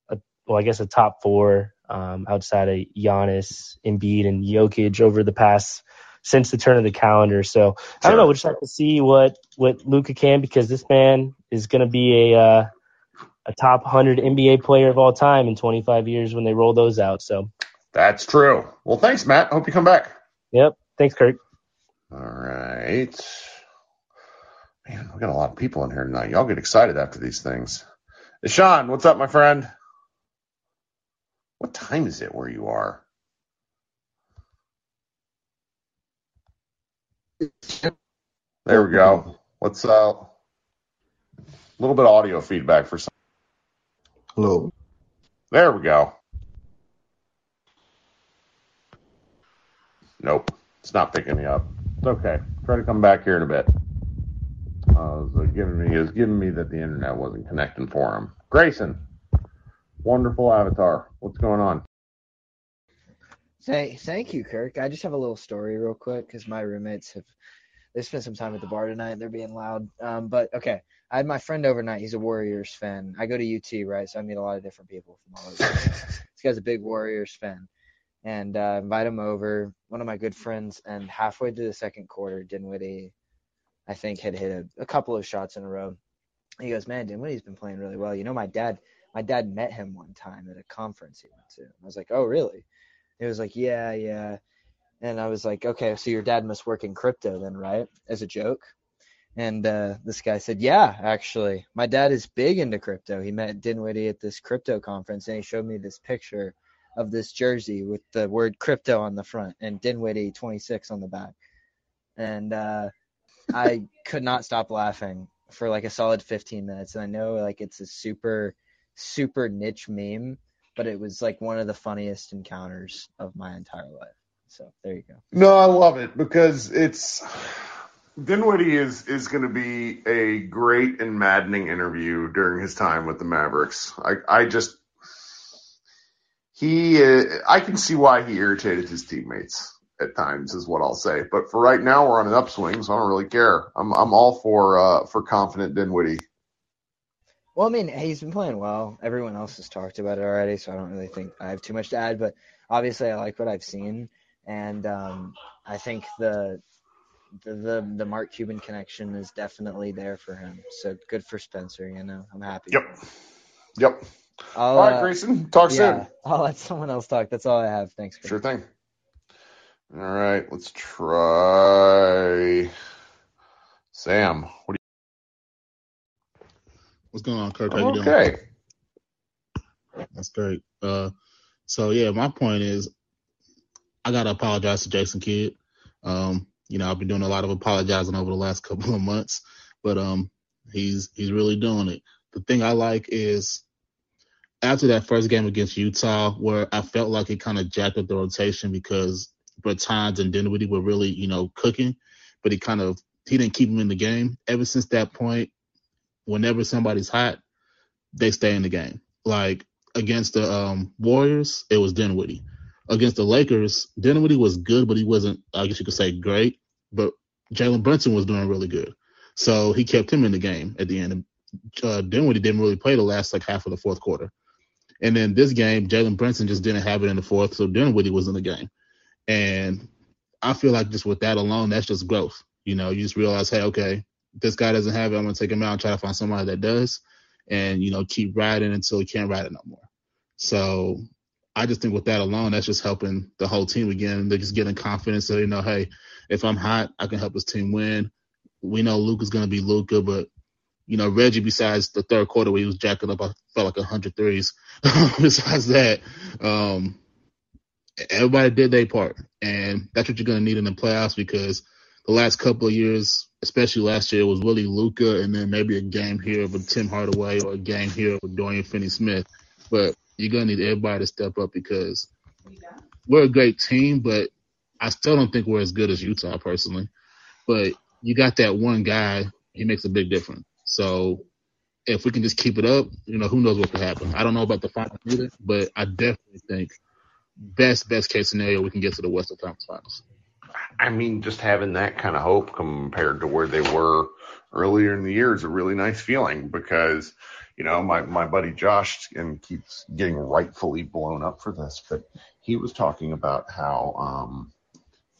a, well, I guess a top four um, outside of Giannis, Embiid, and Jokic over the past since the turn of the calendar. So I don't know. We'll just have to see what what Luka can because this man is going to be a uh, a top 100 NBA player of all time in 25 years when they roll those out. So, That's true. Well, thanks, Matt. Hope you come back. yep. Thanks, Kirk. All right. Man, we got a lot of people in here tonight. Y'all get excited after these things. Sean, what's up, my friend? What time is it where you are? There we go. What's up? uh, a little bit of audio feedback for some. Hello. There we go. Nope, it's not picking me up. It's okay. Try to come back here in a bit. Uh, was giving me is giving me that the internet wasn't connecting for him. Grayson, wonderful avatar. What's going on? Thank, thank you, Kirk. I just have a little story real quick because my roommates have they spent some time at the bar tonight. And they're being loud. Um, but okay, I had my friend overnight. He's a Warriors fan. I go to UT, right? So I meet a lot of different people from all over. this guy's a big Warriors fan, and uh, invite him over. One of my good friends, and halfway through the second quarter, Dinwiddie, I think, had hit a, a couple of shots in a row. He goes, "Man, Dinwiddie's been playing really well. You know, my dad, my dad met him one time at a conference he went to. I was like, "Oh, really?" He was like, "Yeah, yeah." And I was like, okay, so your dad must work in crypto then, right? As a joke. And uh, this guy said, yeah, actually, my dad is big into crypto. He met Dinwiddie at this crypto conference, and he showed me this picture of this jersey with the word crypto on the front and Dinwiddie 26 on the back. And uh, I could not stop laughing for like a solid 15 minutes. And I know like it's a super, super niche meme, but it was like one of the funniest encounters of my entire life. So there you go. No, I love it because it's Dinwiddie is is going to be a great and maddening interview during his time with the Mavericks. I I just he uh, I can see why he irritated his teammates at times is what I'll say. But for right now, we're on an upswing, so I don't really care. I'm I'm all for uh, for confident Dinwiddie. Well, I mean, he's been playing well. Everyone else has talked about it already, so I don't really think I have too much to add. But obviously, I like what I've seen and um, I think the, the the the Mark Cuban connection is definitely there for him. So good for Spencer. You know, I'm happy. Yep. Yep. I'll, all right, uh, Grayson. Talk yeah, soon. I'll let someone else talk. That's all I have. Thanks. Chris. Sure thing. All right, let's try Sam. What do What's going on, Kirk? How you? you doing? Okay. That's great. Uh, so yeah, my point is, I gotta apologize to Jason Kidd. Um, you know, I've been doing a lot of apologizing over the last couple of months, but um, he's he's really doing it. The thing I like is after that first game against Utah, where I felt like it kind of jacked up the rotation because Bertans and Dinwiddie were really, you know, cooking, but he kind of he didn't keep them in the game. Ever since that point, whenever somebody's hot, they stay in the game. Like against the um, Warriors, it was Dinwiddie. Against the Lakers, Dinwiddie was good, but he wasn't, I guess you could say, great. But Jalen Brunson was doing really good. So he kept him in the game at the end. Uh, Dinwiddie didn't really play the last like half of the fourth quarter. And then this game, Jalen Brunson just didn't have it in the fourth, so Dinwiddie was in the game. And I feel like just with that alone, that's just growth. You know, you just realize, hey, okay, this guy doesn't have it. I'm gonna take him out and try to find somebody that does, and you know, keep riding until he can't ride it no more. So I just think with that alone, that's just helping the whole team again. They're just getting confidence. So you know, hey, if I'm hot, I can help this team win. We know Luka's gonna be Luka, but you know, Reggie, besides the third quarter where he was jacking up, I felt like a hundred threes. besides that, um, everybody did their part, and that's what you're gonna need in the playoffs because the last couple of years, especially last year, was really Luka, and then maybe a game here with Tim Hardaway or a game here with Dorian Finney-Smith. But you're gonna need everybody to step up because we're a great team, but I still don't think we're as good as Utah personally. But you got that one guy, he makes a big difference. So if we can just keep it up, you know, who knows what could happen. I don't know about the finals either, but I definitely think best best case scenario we can get to the Western Conference Finals. I mean, just having that kind of hope compared to where they were earlier in the year is a really nice feeling because, you know, my, my buddy Josh and keeps getting rightfully blown up for this, but he was talking about how, um,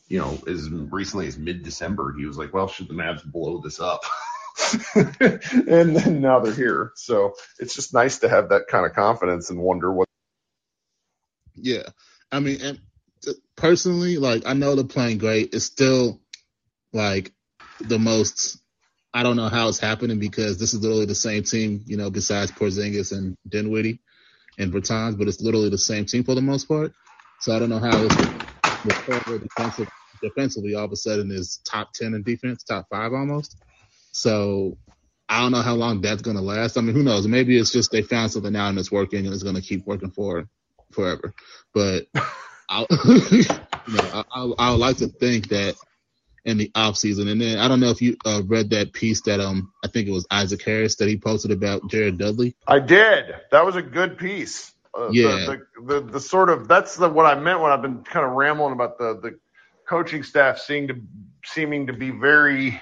you know, as recently as mid December, he was like, well, should the Mavs blow this up? and then now they're here. So it's just nice to have that kind of confidence and wonder what. Yeah. I mean, uh, personally, like, I know they're playing great. It's still like the most I don't know how it's happening because this is literally the same team, you know, besides Porzingis and Dinwiddie and Bertans, but it's literally the same team for the most part. So I don't know how it's the defensive, defensively all of a sudden is top 10 in defense, top five almost. So I don't know how long that's going to last. I mean, who knows? Maybe it's just they found something out and it's working and it's going to keep working for forever. But I, you know, I, I, I would like to think that in the off season. And then I don't know if you uh, read that piece that um I think it was Isaac Harris that he posted about Jared Dudley. I did. That was a good piece. Uh, Yeah. The, the, the the sort of that's the what I meant when I've been kind of rambling about the the coaching staff seeming to seeming to be very.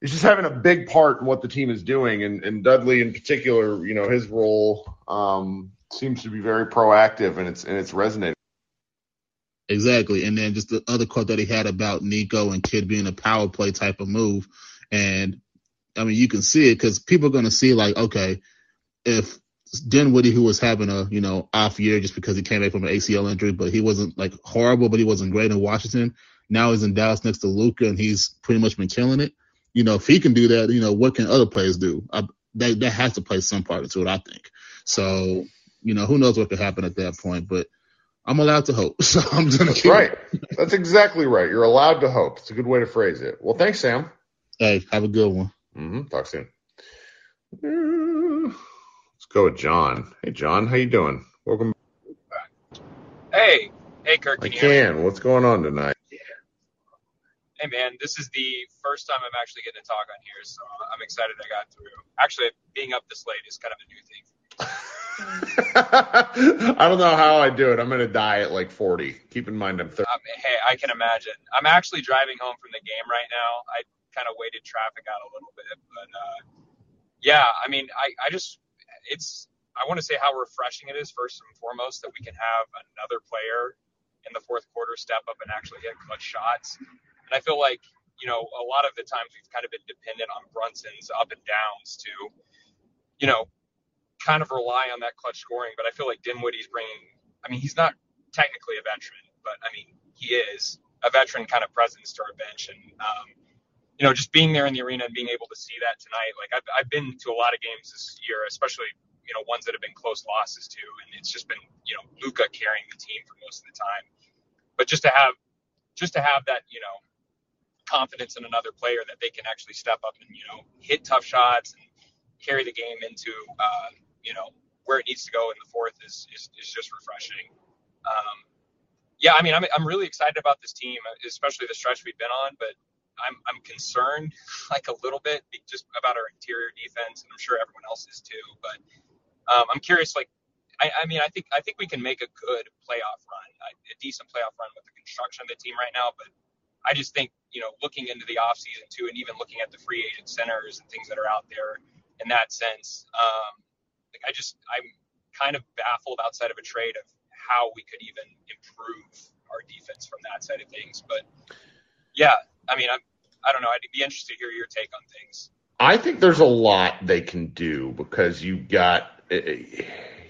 It's just having a big part in what the team is doing, and, and Dudley in particular, you know, his role um, seems to be very proactive, and it's and it's resonating. Exactly. And then just the other quote that he had about Nico and Kidd being a power play type of move. And I mean, you can see it because people are going to see like, okay, if Dinwiddie, who was having a, you know, off year just because he came back from an ACL injury, but he wasn't like horrible, but he wasn't great in Washington. Now he's in Dallas next to Luka and he's pretty much been killing it. You know, if he can do that, you know, what can other players do? I, that, that has to play some part into it, I think. So, you know, who knows what could happen at that point, but I'm allowed to hope. So I'm going to That's right. That's exactly right. You're allowed to hope. It's a good way to phrase it. Well, thanks, Sam. Hey, have a good one. Mm-hmm. Talk soon. Let's go with John. Hey, John, how you doing? Welcome. Back. Hey, hey, Kirk. I Can you hear me? can. What's going on tonight? Hey, man, this is the first time I'm actually getting to talk on here, so I'm excited I got through. Actually, being up this late is kind of a new thing. I don't know how I do it. I'm gonna die at like 40. Keep in mind I'm 30. Um, hey, I can imagine. I'm actually driving home from the game right now. I kind of waited traffic out a little bit, but uh, yeah, I mean, I, I just, it's, I want to say how refreshing it is first and foremost that we can have another player in the fourth quarter step up and actually hit clutch shots. And I feel like, you know, a lot of the times we've kind of been dependent on Brunson's up and downs to, you know, kind of rely on that clutch scoring. But I feel like Dinwiddie's bringing, I mean, he's not technically a veteran, but I mean, he is a veteran kind of presence to our bench. And, um, you know, just being there in the arena and being able to see that tonight, like I've, I've been to a lot of games this year, especially, you know, ones that have been close losses to, and it's just been, you know, Luka carrying the team for most of the time. But just to have, just to have that, you know, confidence in another player that they can actually step up and, you know, hit tough shots and carry the game into, uh, you know, where it needs to go in the fourth is, is, is just refreshing. Um, yeah, I mean, I'm, I'm really excited about this team, especially the stretch we've been on, but I'm, I'm concerned like a little bit just about our interior defense, and I'm sure everyone else is too. But um, I'm curious, like, I, I mean, I think I think we can make a good playoff run, a, decent playoff run with the construction of the team right now. But I just think, you know, looking into the offseason too, and even looking at the free agent centers and things that are out there in that sense, um, like I just I'm kind of baffled outside of a trade of how we could even improve our defense from that side of things. But yeah, I mean, I'm I don't know. I'd be interested to hear your take on things. I think there's a lot they can do because you got, eh,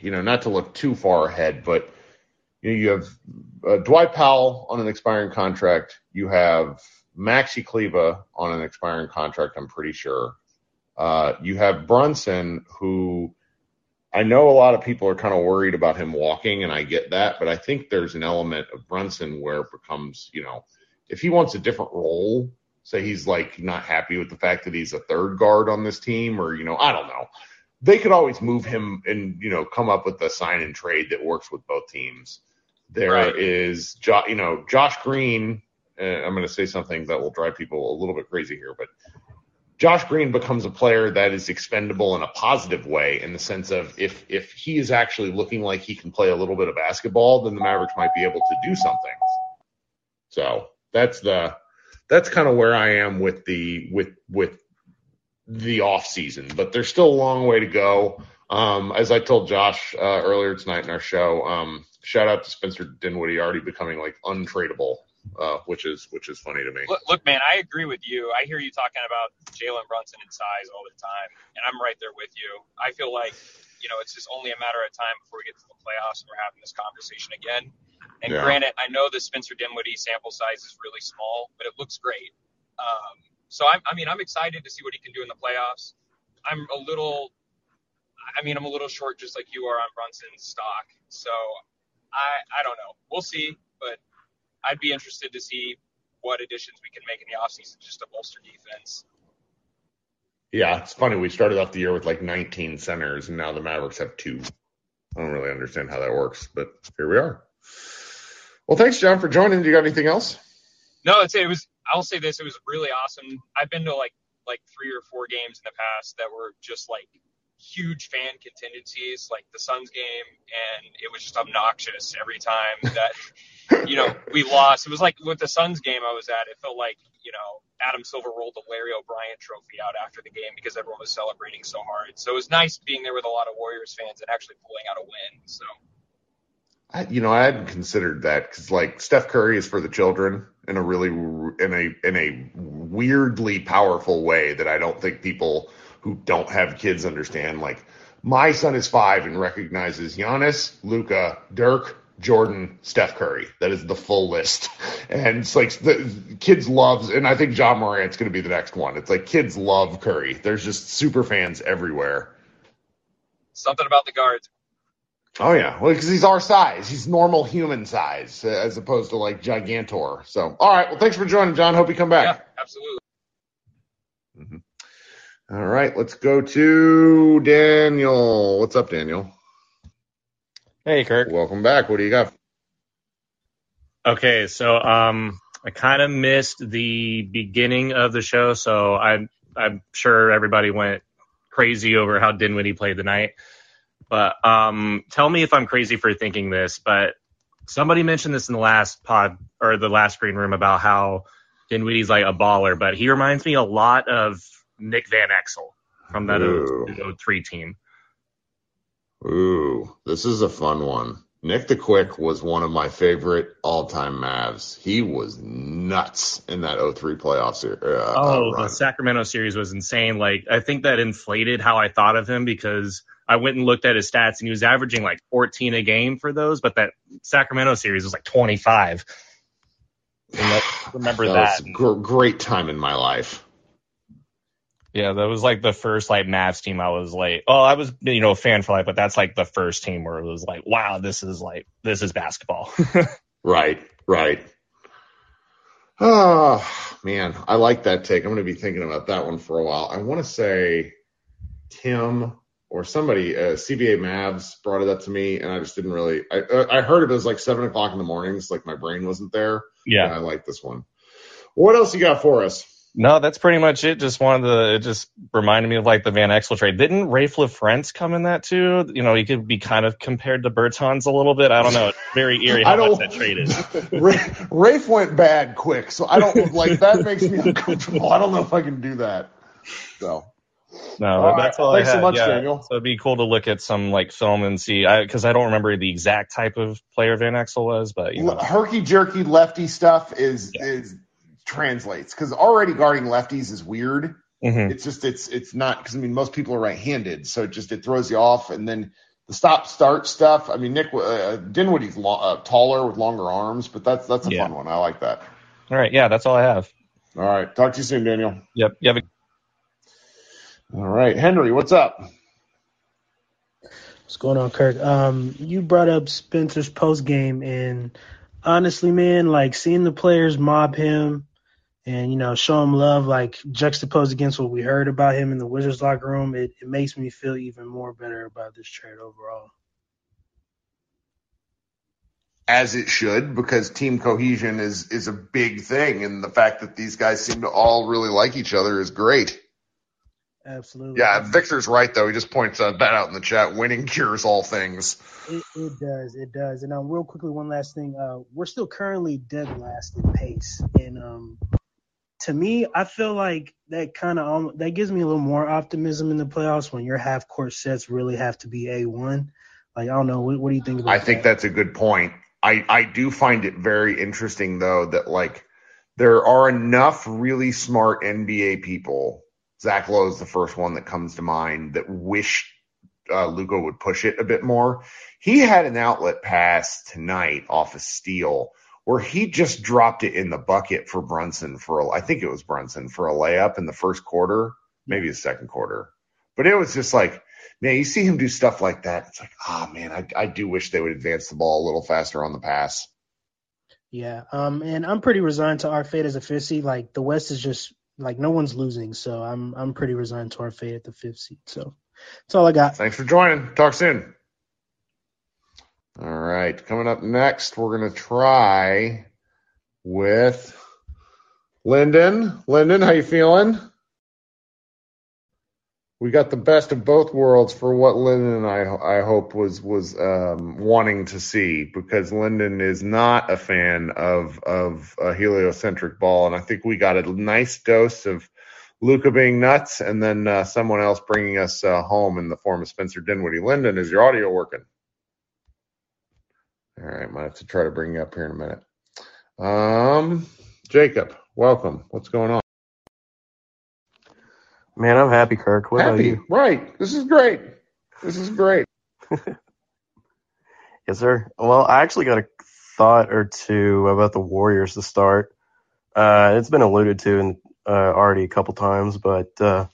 you know, not to look too far ahead, but you, know, you have uh, Dwight Powell on an expiring contract. You have Maxi Kleber on an expiring contract. I'm pretty sure. Uh, you have Brunson, who I know a lot of people are kind of worried about him walking, and I get that, but I think there's an element of Brunson where it becomes, you know, if he wants a different role, say he's like not happy with the fact that he's a third guard on this team, or you know, I don't know. They could always move him and you know come up with a sign and trade that works with both teams. There is, Right. jo- you know, Josh Green. Uh, I'm going to say something that will drive people a little bit crazy here, but Josh Green becomes a player that is expendable in a positive way in the sense of if if he is actually looking like he can play a little bit of basketball, then the Mavericks might be able to do something. So that's the that's kind of where I am with the with with the off season, but there's still a long way to go. Um, as I told Josh uh, earlier tonight in our show, um, shout out to Spencer Dinwiddie already becoming like untradeable, uh, which is which is funny to me. Look, look, man, I agree with you. I hear you talking about Jalen Brunson and size all the time, and I'm right there with you. I feel like, you know, it's just only a matter of time before we get to the playoffs and we're having this conversation again. And Yeah. granted, I know the Spencer Dinwiddie sample size is really small, but it looks great. Um, So I'm, I mean, I'm excited to see what he can do in the playoffs. I'm a little, I mean, I'm a little short, just like you are on Brunson's stock. So I, I don't know. We'll see, but I'd be interested to see what additions we can make in the offseason just to bolster defense. Yeah, it's funny. We started off the year with like 19 centers, and now the Mavericks have two. I don't really understand how that works, but here we are. Well, thanks, John, for joining. Do you got anything else? No, it's, it was. I'll say this: it was really awesome. I've been to like like three or four games in the past that were just like huge fan contingencies, like the Suns game, and it was just obnoxious every time that you know we lost. It was like with the Suns game I was at. It felt like you know Adam Silver rolled the Larry O'Brien trophy out after the game because everyone was celebrating so hard. So it was nice being there with a lot of Warriors fans and actually pulling out a win. So. I, you know, I hadn't considered that because like Steph Curry is for the children in a really in a in a weirdly powerful way that I don't think people who don't have kids understand. Like my son is five and recognizes Giannis, Luka, Dirk, Jordan, Steph Curry. That is the full list. And it's like the kids loves, and I think Ja Morant's going to be the next one. It's like kids love Curry. There's just super fans everywhere. Something about the guards. Oh yeah, well because he's our size. He's normal human size as opposed to like gigantor. So all right, well thanks for joining, John. Hope you come back. Yeah, absolutely. Mm-hmm. All right, let's go to Daniel. What's up, Daniel? Hey, Kirk. Welcome back. What do you got? Okay, so um, I kind of missed the beginning of the show, so I'm I'm sure everybody went crazy over how Dinwiddie played tonight. But um, tell me if I'm crazy for thinking this, but somebody mentioned this in the last pod or the last green room about how Dinwiddie's like a baller, but he reminds me a lot of Nick Van Exel from that Ooh. 03 team. Ooh, this is a fun one. Nick the Quick was one of my favorite all-time Mavs. He was nuts in that 03 playoff series. Uh, Oh, uh, the. Sacramento series was insane. Like, I think that inflated how I thought of him because I went and looked at his stats and he was averaging like 14 a game for those, but that Sacramento series was like 25. And remember that that. was gr- great time in my life. Yeah, that was like the first like Mavs team I was like, oh, I was you know a fan for like, but that's like the first team where it was like, wow, this is like this is basketball. Right, right. Oh man, I like that take. I'm going to be thinking about that one for a while. I want to say Tim or somebody, uh, CBA Mavs brought it up to me, and I just didn't really. I uh, I heard it was like seven o'clock in the mornings, like my brain wasn't there. Yeah. And I like this one. What else you got for us? No, that's pretty much it. Just wanted to. It just reminded me of like the Van Exel trade. Didn't Raef LaFrentz come in that too? You know, he could be kind of compared to Bertans a little bit. I don't know. It's very eerie I how don't- much that trade is. Rafe went bad quick, so I don't like that. Makes me uncomfortable. I don't know if I can do that. So. No, All that's right. all. Thanks I so much, yeah. Daniel. So it'd be cool to look at some like film and see, because I, don't remember the exact type of player Van Exel was, but you know, herky jerky lefty stuff is is translates because already guarding lefties is weird. Mhm. It's just it's it's not because I mean most people are right-handed, so it just it throws you off. And then the stop start stuff. I mean Nick uh, Dinwiddie's lo- uh, taller with longer arms, but that's that's a Yeah. fun one. I like that. all right, yeah, that's all I have. All right, talk to you soon, Daniel. Yep, you have a All right, Henry, what's up? What's going on, Kirk? Um, you brought up Spencer's post game, and honestly, man, like seeing the players mob him and you know show him love, like juxtaposed against what we heard about him in the Wizards locker room, it, it makes me feel even more better about this trade overall. As it should, because team cohesion is is a big thing, and the fact that these guys seem to all really like each other is great. Absolutely. Yeah, Victor's right though. He just points uh, that out in the chat. Winning cures all things. It, it does, it does. And um, real quickly, one last thing. Uh, we're still currently dead last in pace, and um, to me, I feel like that kind of um, that gives me a little more optimism in the playoffs when your half court sets really have to be a one. Like I don't know, what, what do you think about? I think that's a good point. I, I do find it very interesting though that like there are enough really smart NBA people. Zach Lowe is the first one that comes to mind that wish uh, Luka would push it a bit more. He had an outlet pass tonight off a steal where he just dropped it in the bucket for Brunson for a, I think it was Brunson for a layup in the first quarter, maybe the second quarter. But it was just like, man, you see him do stuff like that. It's like, oh man, I, I do wish they would advance the ball a little faster on the pass. Yeah, um, and I'm pretty resigned to our fate as a fifth seed. Like the West is just like no one's losing, so I'm I'm pretty resigned to our fate at the fifth seed. So that's all I got. Thanks for joining. Talk soon. All right, coming up next, we're gonna try with Lyndon. Lyndon, how you feeling? We got the best of both worlds for what Lyndon and I I hope was was um, wanting to see because Lyndon is not a fan of of a heliocentric ball, and I think we got a nice dose of Luka being nuts, and then uh, someone else bringing us uh, home in the form of Spencer Dinwiddie. Lyndon, is your audio working? All right, might have to try to bring you up here in a minute. Um, Jacob, welcome. What's going on? Man, I'm happy, Kirk. What about Happy, you? right? This is great. This is great. Yes, sir. Well, I actually got a thought or two about the Warriors to start. Uh, it's been alluded to in, uh, already a couple times, but uh,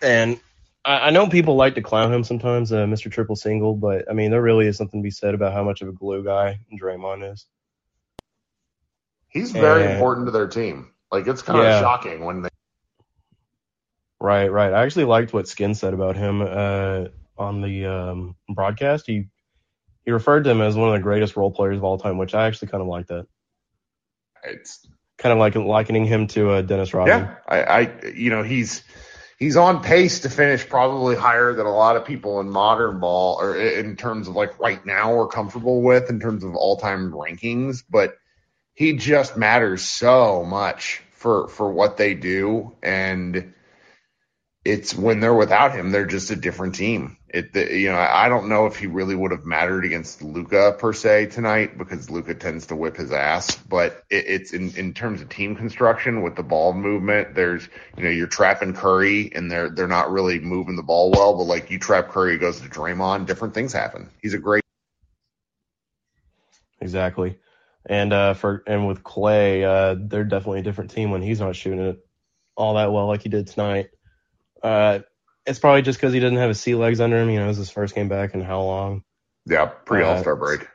and I, I know people like to clown him sometimes, uh, Mr. Triple Single, but I mean there really is something to be said about how much of a glue guy Draymond is. He's very And- important to their team. Like it's kind of shocking when they. Right, right. I actually liked what Skin said about him uh, on the um, broadcast. He he referred to him as one of the greatest role players of all time, which I actually kind of like that. It's Kind of like likening him to uh, Dennis Rodman. yeah, I, I, you know, he's he's on pace to finish probably higher than a lot of people in modern ball, or in terms of like right now we're comfortable with in terms of all time rankings. But he just matters so much for for what they do, and it's when they're without him, they're just a different team. It, you know, I don't know if he really would have mattered against Luka per se tonight because Luka tends to whip his ass. But it, it's in in terms of team construction with the ball movement. There's, you know, you're trapping Curry and they're they're not really moving the ball well. But like you trap Curry, goes to Draymond. Different things happen. He's a great. Exactly. And uh, for and with Klay, uh, they're definitely a different team when he's not shooting it all that well like he did tonight. Uh, it's probably just because he didn't have his sea legs under him. You know, it was his first game back in how long? Yeah, pre All Star Uh, break.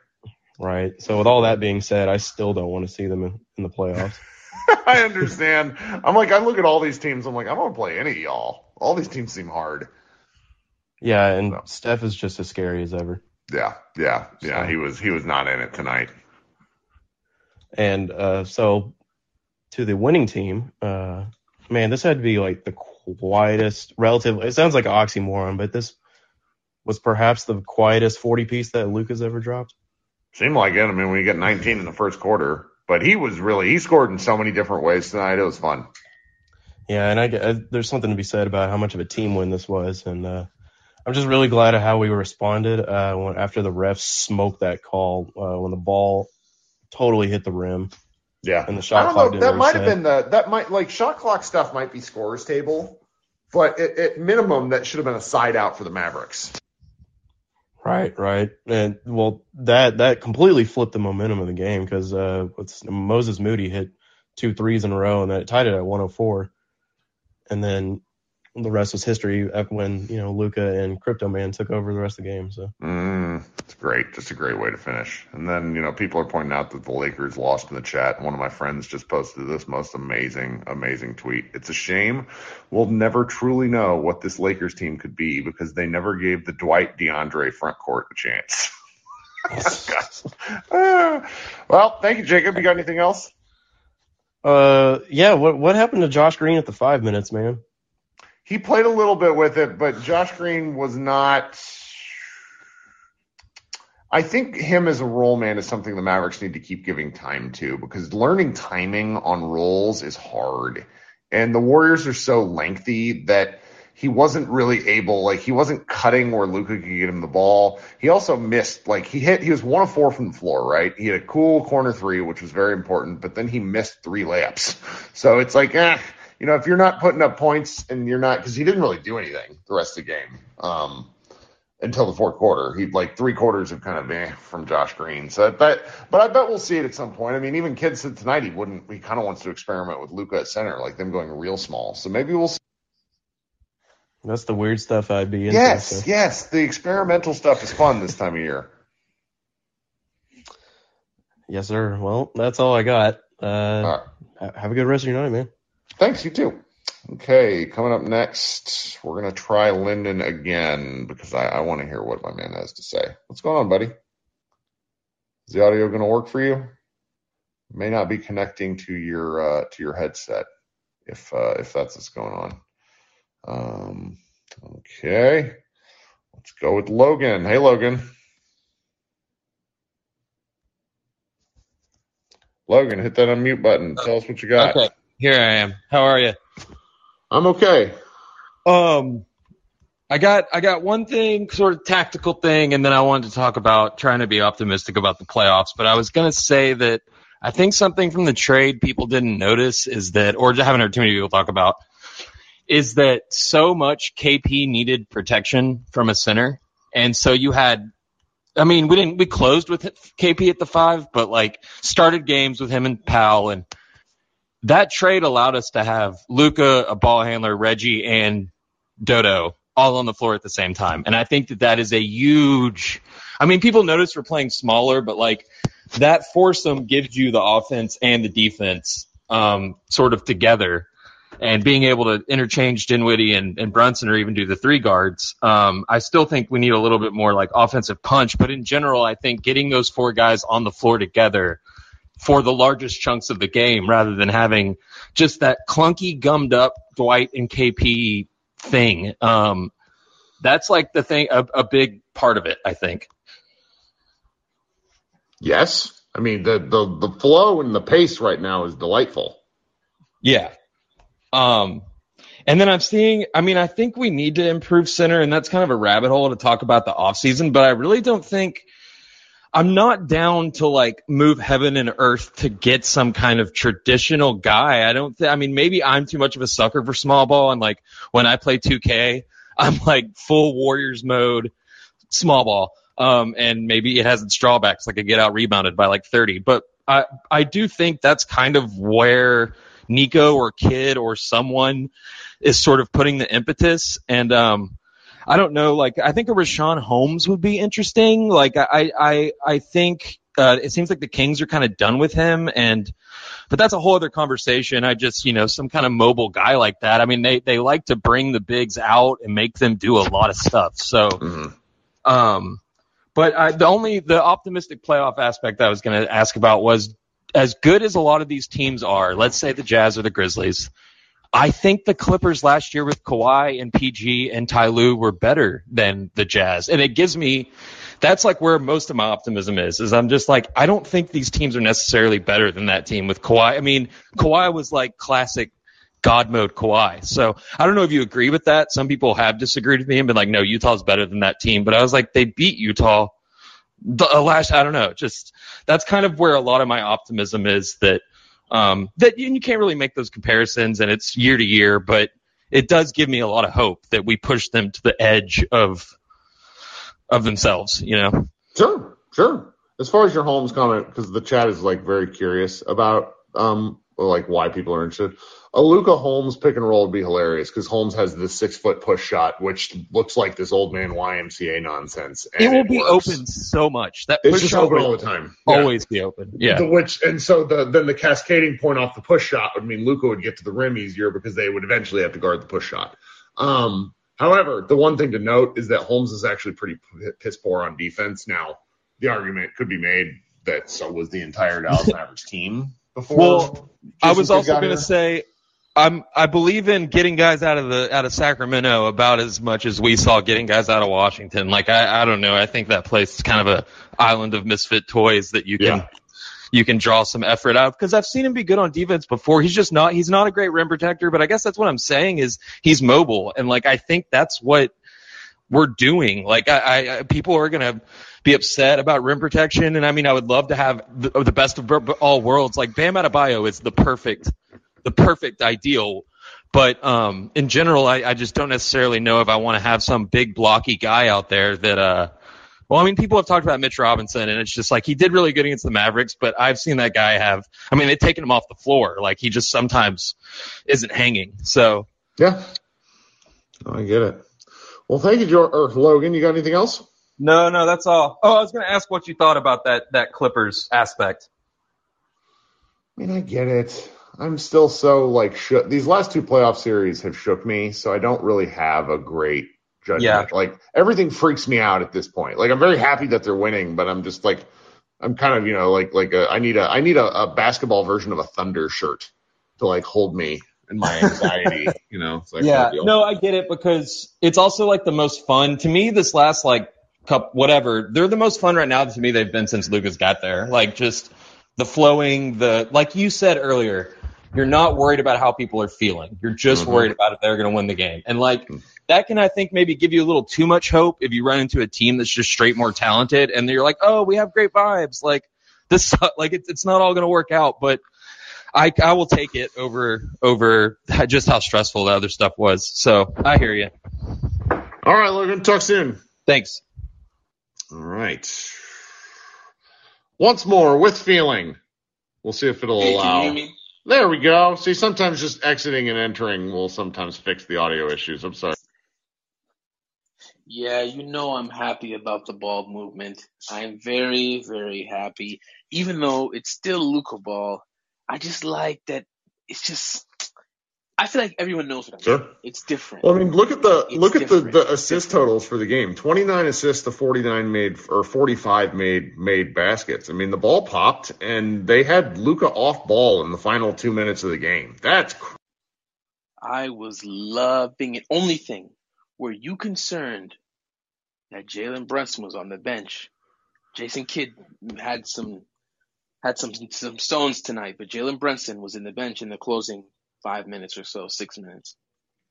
Right. So with all that being said, I still don't want to see them in, in the playoffs. I understand. I'm like, I look at all these teams. I'm like, I don't want to play any of y'all. All these teams seem hard. Yeah, and Steph is just as scary as ever. Yeah, yeah, yeah. So- He was he was not in it tonight. And uh, so to the winning team, uh, man, this had to be like the quietest, relative. It sounds like an oxymoron, but this was perhaps the quietest 40 piece that Luka's ever dropped. Seemed like it. I mean, we got 19 in the first quarter, but he was really he scored in so many different ways tonight. It was fun. Yeah, and I, uh, there's something to be said about how much of a team win this was, and uh, I'm just really glad of how we responded uh, when after the refs smoked that call uh, when the ball totally hit the rim. Yeah, and the I shot don't clock know. That might have been the that might like shot clock stuff might be scores table, but at, at minimum that should have been a side out for the Mavericks. Right, right, and well, that that completely flipped the momentum of the game because uh, Moses Moody hit two threes in a row and that tied it at 104, and then the rest was history uh, when you know Luka and Crypto Man took over the rest of the game. So Mm, it's great. Just a great way to finish. And then, you know, people are pointing out that the Lakers lost in the chat. One of my friends just posted this most amazing, amazing tweet. It's a shame. We'll never truly know what this Lakers team could be because they never gave the Dwight DeAndre front court a chance. Well, thank you, Jacob. You got anything else? uh, yeah, what what happened to Josh Green at the five minutes, man? He played a little bit with it, but Josh Green was not. I think him as a role man is something the Mavericks need to keep giving time to because learning timing on roles is hard. And the Warriors are so lengthy that he wasn't really able, like, he wasn't cutting where Luka could get him the ball. He also missed, like, he hit, he was one of four from the floor, right? He had a cool corner three, which was very important, but then he missed three layups. So it's like, eh, you know, if you're not putting up points and you're not, because he didn't really do anything the rest of the game. Um, until the fourth quarter. He like three quarters of kind of eh from Josh Green. So that, but I bet we'll see it at some point. I mean, even Kidd said tonight he wouldn't. He kind of wants to experiment with Luka at center, like them going real small. So maybe we'll. see. That's the weird stuff I'd be into. Yes, so. yes, the experimental stuff is fun this time of year. Yes, sir. Well, that's all I got. Uh, right. ha- Have a good rest of your night, man. Thanks, you too. Okay, coming up next, we're gonna try Lyndon again because I, I want to hear what my man has to say. What's going on, buddy? Is the audio gonna work for you? May not be connecting to your uh, to your headset if uh, if that's what's going on. Um, okay, let's go with Logan. Hey, Logan. Logan, hit that unmute button. Tell us what you got. Okay, here I am. How are you? I'm okay. Um, I got I got one thing, sort of tactical thing, and then I wanted to talk about trying to be optimistic about the playoffs. But I was gonna say that I think something from the trade people didn't notice is that, or just haven't heard too many people talk about, is that so much KP needed protection from a center, and so you had. I mean, we didn't we closed with KP at the five, but like started games with him and Powell and that trade allowed us to have Luka, a ball handler, Reggie, and Dodo all on the floor at the same time. And I think that that is a huge. I mean, people notice we're playing smaller, but like that foursome gives you the offense and the defense um, sort of together. And being able to interchange Dinwiddie and, and Brunson or even do the three guards, um, I still think we need a little bit more like offensive punch. But in general, I think getting those four guys on the floor together for the largest chunks of the game rather than having just that clunky gummed up Dwight and KP thing. Um, that's like the thing, a, a big part of it, I think. Yes, I mean the the the flow and the pace right now is delightful. Yeah. Um, and then I'm seeing, I mean, I think we need to improve center, and that's kind of a rabbit hole to talk about the offseason, but I really don't think I'm not down to like move heaven and earth to get some kind of traditional guy. I don't th- I mean, maybe I'm too much of a sucker for small ball and like when I play 2K, I'm like full Warriors mode, small ball. Um, and maybe it has its drawbacks, like I get out rebounded by like 30, but I, I do think that's kind of where Nico or Kidd or someone is sort of putting the impetus. And, um, I don't know, like, I think a Richaun Holmes would be interesting. Like, I, I, I think, uh, it seems like the Kings are kind of done with him and, but that's a whole other conversation. I just, you know, some kind of mobile guy like that. I mean, they, they like to bring the bigs out and make them do a lot of stuff. So, um, but I, the only, the optimistic playoff aspect I was going to ask about was as good as a lot of these teams are, let's say the Jazz or the Grizzlies, I think the Clippers last year with Kawhi and PG and Ty Lue were better than the Jazz. And it gives me, that's like where most of my optimism is, is I'm just like, I don't think these teams are necessarily better than that team with Kawhi. I mean, Kawhi was like classic God mode Kawhi. So I don't know if you agree with that. Some people have disagreed with me and been like, no, Utah's better than that team. But I was like, they beat Utah the uh, last, I don't know, just that's kind of where a lot of my optimism is that, um, that you, you can't really make those comparisons and it's year to year, but it does give me a lot of hope that we push them to the edge of, of themselves, you know? Sure, sure. As far as your Holmes comment, because the chat is like very curious about um like why people are interested. A Luka Holmes pick and roll would be hilarious because Holmes has this six foot push shot, which looks like this old man YMCA nonsense. It will be works. open so much. That It's push just shot open will all the time. Yeah. Always be open. Yeah. The which and so the then the cascading point off the push shot would mean Luka would get to the rim easier because they would eventually have to guard the push shot. Um, however, the one thing to note is that Holmes is actually pretty piss poor on defense. Now, the argument could be made that so was the entire Dallas Mavericks team before. Well, I was also going to say, I'm I believe in getting guys out of the out of Sacramento about as much as we saw getting guys out of Washington. Like I I don't know, I think that place is kind of a island of misfit toys that you can Yeah. you can draw some effort out of because I've seen him be good on defense before. He's just not he's not a great rim protector, but I guess that's what I'm saying is he's mobile and like I think that's what we're doing. Like I, I people are gonna be upset about rim protection, and I mean I would love to have the, the best of all worlds. Like Bam Adebayo is the perfect the perfect ideal. But um, in general, I, I just don't necessarily know if I want to have some big blocky guy out there that uh. Well, I mean, people have talked about Mitch Robinson, and it's just like he did really good against the Mavericks, but I've seen that guy have. I mean, they've taken him off the floor. Like he just sometimes isn't hanging. So Yeah. I get it. Well, thank you, George, or Logan. You got anything else? no, no, that's all. Oh, I was going to ask what you thought about that that Clippers aspect. I mean, I get it. I'm still so like shook. These last two playoff series have shook me, so I don't really have a great judgment. Yeah. Like everything freaks me out at this point. Like I'm very happy that they're winning, but I'm just like I'm kind of you know like like a, I need a I need a, a basketball version of a Thunder shirt to like hold me in my anxiety. you know, it's like yeah, no no, I get it because it's also like the most fun to me. This last like cup, whatever, they're the most fun right now to me they've been since Luka's got there. Like just the flowing, the like you said earlier, you're not worried about how people are feeling. You're just Mhm. worried about if they're going to win the game, and like that can I think maybe give you a little too much hope if you run into a team that's just straight more talented, and you're like, oh, we have great vibes, like this, like it's it's not all going to work out, but. I, I will take it over over just how stressful the other stuff was. So I hear you. All right, Logan. Talk soon. Thanks. All right. Once more with feeling. We'll see if it'll Hey, can you allow. There we go. See, sometimes just exiting and entering will sometimes fix the audio issues. I'm sorry. Yeah, you know I'm happy about the ball movement. I'm very, very happy. Even though it's still Luka ball, I just like that it's just I feel like everyone knows what I'm Sure. doing. It's different. Well, I mean, look at the It's look at the, the assist totals for the game. 29 assists to 49 made or 45 made made baskets. I mean, the ball popped and they had Luka off ball in the final 2 minutes of the game. That's cr- I was loving it. Only thing, were you concerned that Jalen Brunson was on the bench? Jason Kidd had some had some some stones tonight, but Jalen Brunson was in the bench in the closing five minutes or so, six minutes.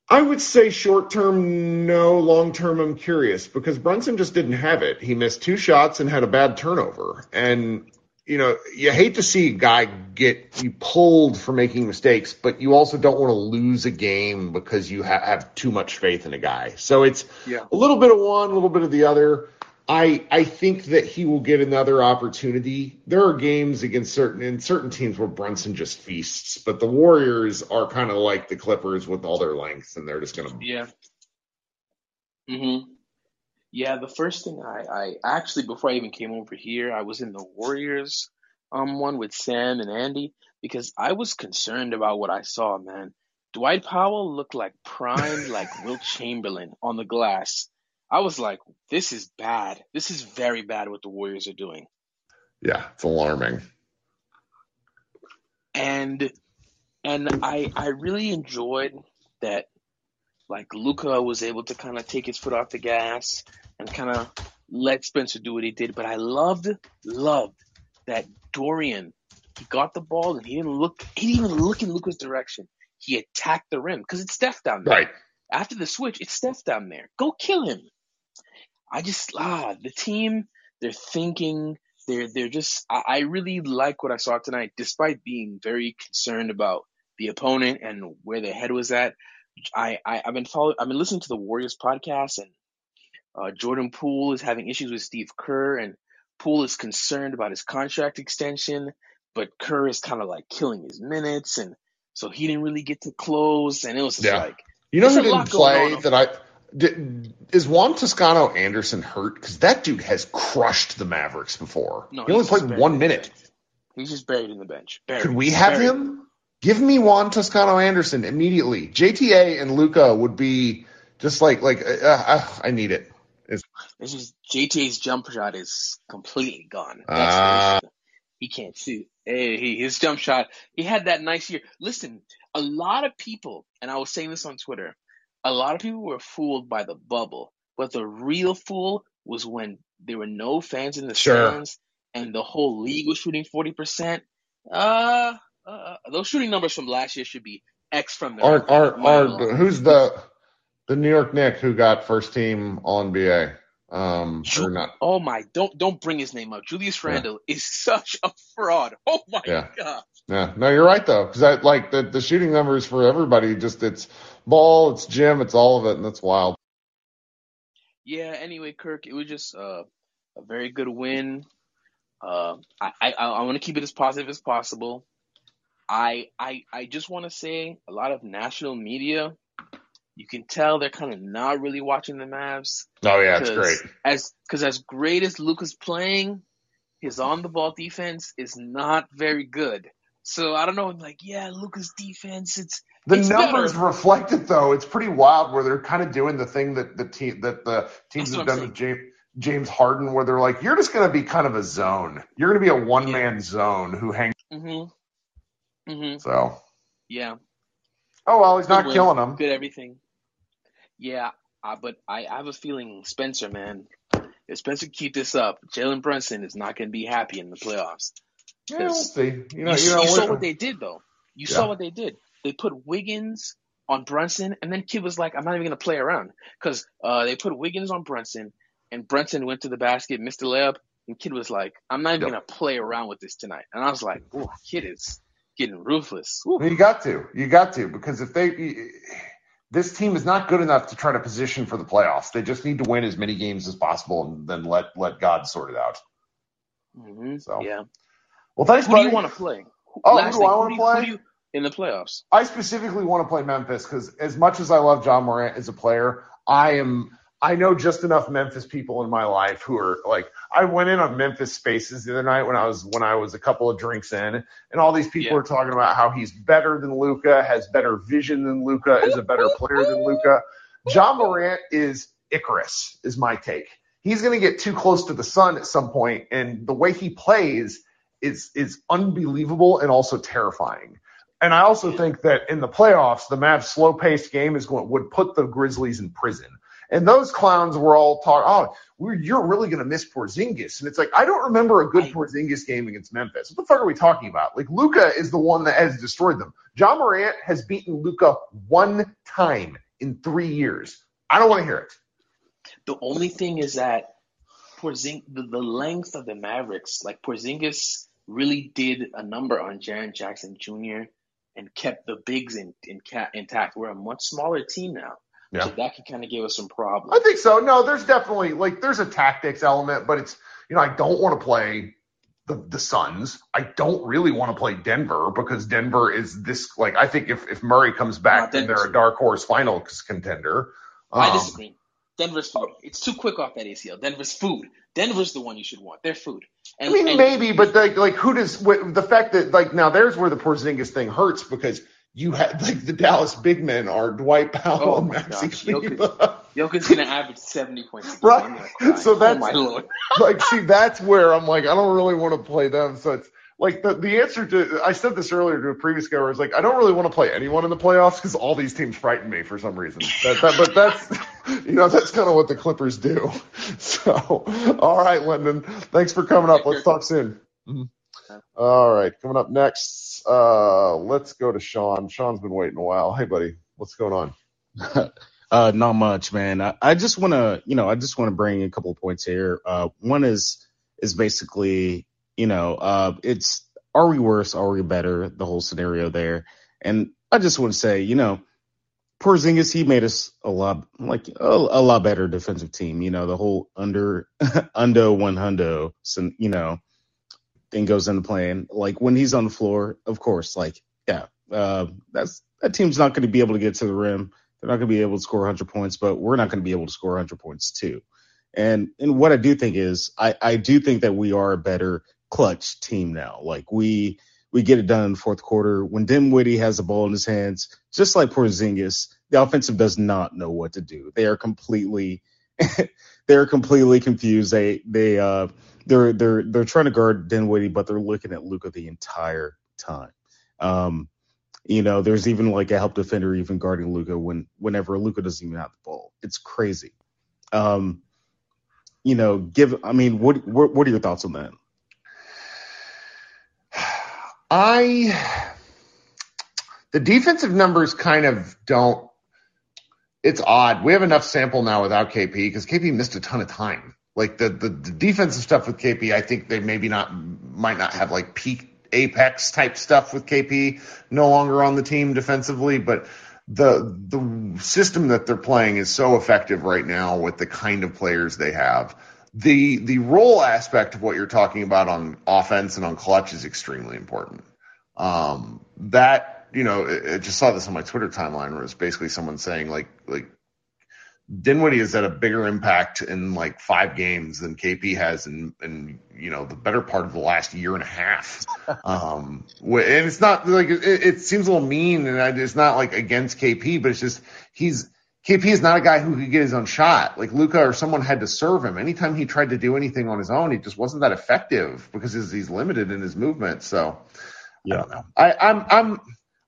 I would say short term, no. Long term, I'm curious because Brunson just didn't have it. He missed two shots and had a bad turnover. And, you know, you hate to see a guy get you pulled for making mistakes, but you also don't want to lose a game because you ha- have too much faith in a guy. So it's Yeah. a little bit of one, a little bit of the other. I I think that he will get another opportunity. There are games against certain in certain teams where Brunson just feasts, but the Warriors are kind of like the Clippers with all their length, and they're just gonna Yeah. hmm Yeah, the first thing I, I actually before I even came over here, I was in the Warriors um one with Sam and Andy because I was concerned about what I saw, man. Dwight Powell looked like prime like Wilt Chamberlain on the glass. I was like, this is bad. This is very bad what the Warriors are doing. yeah, it's alarming. and and I I really enjoyed that like Luka was able to kind of take his foot off the gas and kind of let Spencer do what he did. But I loved loved that Dorian he got the ball and he didn't look he didn't even look in Luka's direction. He attacked the rim because it's Steph down there. Right. After the switch, it's Steph down there. Go kill him. I just ah the team they're thinking they're they're just I, I really like what I saw tonight despite being very concerned about the opponent and where their head was at. I, I I've been following I've been listening to the Warriors podcast and uh, Jordan Poole is having issues with Steve Kerr and Poole is concerned about his contract extension, but Kerr is kind of like killing his minutes and so he didn't really get to close and it was just Yeah. like You know who didn't play that I did, is Juan Toscano Anderson hurt? Because that dude has crushed the Mavericks before. No, he only played one minute. He's just buried in the bench. Buried. Could we have Buried. him? Give me Juan Toscano Anderson immediately. JTA and Luka would be just like like uh, uh, I need it. It's, just JT's jump shot is completely gone. Ah. He can't shoot. Hey, he, his jump shot. He had that nice year. Listen, a lot of people, and I was saying this on Twitter, a lot of people were fooled by the bubble, but the real fool was when there were no fans in the Sure. stands and the whole league was shooting forty percent. Uh, uh, those shooting numbers from last year should be X from the aren't aren't aren't who's the the New York Knicks who got first team on BA? Um, or not? Oh my! Don't don't bring his name up. Julius Randle is such a fraud. Oh my Yeah. god! Yeah, no, you're right though, because I like the the shooting numbers for everybody. Just it's ball, it's gym, it's all of it, and that's wild. Yeah. Anyway, Kirk, it was just uh, a very good win. Uh, I I, I want to keep it as positive as possible. I I I just want to say a lot of national media. You can tell they're kind of not really watching the Mavs. Oh yeah, it's great. As because as great as Luka's playing, his on the ball defense is not very good. So I don't know. I'm Like, yeah, Luka's defense, it's The it's numbers better. reflect it though. It's pretty wild where they're kind of doing the thing that the team that the teams That's have what I'm done with James James Harden, where they're like, you're just going to be kind of a zone. You're going to be a one man zone who hangs. Mhm. Mhm. So, Yeah. oh well, he's Good not win. killing them. Good everything. Yeah, uh, but I, I have a feeling Spencer, man, if Spencer keep this up, Jalen Brunson is not going to be happy in the playoffs. Yeah, we'll see. You know, you, you know, you saw what- they did though. You Yeah. saw what they did. They put Wiggins on Brunson, and then Kidd was like, "I'm not even going to play around," because uh, they put Wiggins on Brunson, and Brunson went to the basket, missed the layup, and Kidd was like, "I'm not even Yep. going to play around with this tonight." And I was like, "Oh, Kidd is getting ruthless." You got to. You got to because if they this team is not good enough to try to position for the playoffs. They just need to win as many games as possible and then let let God sort it out. hmm So Yeah. well, thanks, Who buddy. do you want to play? Who- Oh, who last do thing, I wanna do play? you- in the playoffs? I specifically want to play Memphis because as much as I love Ja Morant as a player, I am I know just enough Memphis people in my life who are like I went in on Memphis Spaces the other night when I was when I was a couple of drinks in, and all these people Yeah. are talking about how he's better than Luka, has better vision than Luka, is a better player than Luka. Ja Morant is Icarus, is my take. He's going to get too close to the sun at some point, and the way he plays is is unbelievable and also terrifying. And I also think that in the playoffs, the Mavs' slow-paced game is going would put the Grizzlies in prison. And those clowns were all talking, oh, we're, you're really going to miss Porzingis. And it's like, I don't remember a good Porzingis game against Memphis. What the fuck are we talking about? Like, Luka is the one that has destroyed them. Ja Morant has beaten Luka one time in three years. I don't want to hear it. The only thing is that Porzing the, the length of the Mavericks, like Porzingis really did a number on Jaren Jackson Jr. and kept the bigs in, in intact. We're a much smaller team now. Yeah. So that could kind of give us some problems. I think so. No, there's definitely like there's a tactics element, but it's you know I don't want to play the the Suns. I don't really want to play Denver because Denver is this like I think if if Murray comes back, then they're a dark horse finals contender. I Um, disagree. Denver's food. It's too quick off that ACL. Denver's food. Denver's the one you should want. Their food. I mean, and maybe, but like, like who does what, the fact that like now there's where the Porzingis thing hurts because you had like the Dallas big men are Dwight Powell Oh and Maxi Kleber. Jokic's gonna average seventy points. A game. I'm gonna Right. So that's oh my lord. like, see, that's where I'm like, I don't really want to play them. So it's like the, the answer to, I said this earlier to a previous guy where I was like, I don't really want to play anyone in the playoffs because all these teams frighten me for some reason. That, that, but that's, you know, that's kind of what the Clippers do. So, all right, Lyndon, thanks for coming up. Let's talk soon. Mhm. All right, coming up next, uh, let's go to Sean. Sean's been waiting a while. Hey, buddy, what's going on? Uh, not much, man. I, I just want to, you know, I just want to bring a couple of points here. Uh, one is, is basically, you know, uh, it's, are we worse? Are we better? The whole scenario there. And I just want to say, you know, Porzingis, he made us a lot, like a, a lot better defensive team. You know, the whole under, under one hundo, so, you know, thing goes into playing. Like when he's on the floor, of course, like, yeah, uh, that's, that team's not going to be able to get to the rim. They're not going to be able to score 100 points, but we're not going to be able to score 100 points too. And and what I do think is I I do think that we are a better clutch team now. Like we we get it done in the fourth quarter when Dinwiddie has the ball in his hands, just like Porzingis. The offensive does not know what to do. They are completely they're completely confused. They they uh they're they're they're trying to guard Dinwiddie, but they're looking at Luka the entire time. Um, you know, there's even like a help defender even guarding Luka when whenever Luka doesn't even have the ball. It's crazy. Um, you know, give. I mean, what what, what are your thoughts on that? I the defensive numbers kind of don't. It's odd. We have enough sample now without KP because KP missed a ton of time. Like the, the the defensive stuff with KP, I think they maybe not might not have like peaked apex type stuff with KP no longer on the team defensively, but the the system that they're playing is so effective right now with the kind of players they have. The the role aspect of what you're talking about on offense and on clutch is extremely important. Um, that you know, I just saw this on my Twitter timeline where it's basically someone saying like like Dinwiddie has had a bigger impact in like five games than KP has in, in you know the better part of the last year and a half. Um, and it's not like it, it seems a little mean, and it's not like against KP, but it's just he's KP is not a guy who could get his own shot. Like Luka or someone had to serve him. Anytime he tried to do anything on his own, he just wasn't that effective because he's limited in his movement. So yeah, I don't know. I, I'm I'm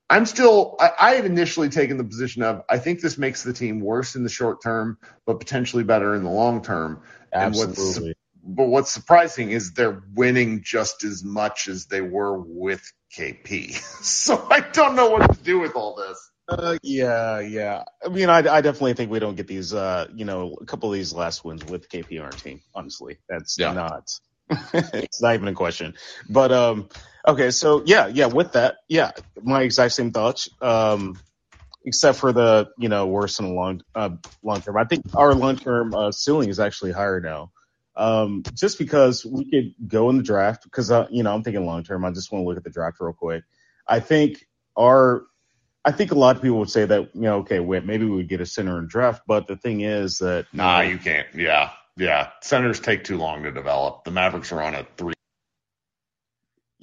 I'm still, I, I, had initially taken the position of, I think this makes the team worse in the short term, but potentially better in the long term. Absolutely. What's, but what's surprising is they're winning just as much as they were with KP. so I don't know what to do with all this. Uh, yeah, yeah. I mean, I, I definitely think we don't get these, uh, you know, a couple of these last wins with KP on our team. Honestly, that's yeah. not, it's not even a question. But, um, Okay, so yeah, yeah, with that, yeah, my exact same thoughts. Um, except for the you know worse in the long uh, long term. I think our long term uh, ceiling is actually higher now. Um, just because we could go in the draft because uh, you know I'm thinking long term. I just want to look at the draft real quick. I think our I think a lot of people would say that you know okay wait maybe we would get a center in draft, but the thing is that nah you can't. Yeah, yeah, centers take too long to develop. The Mavericks are on a three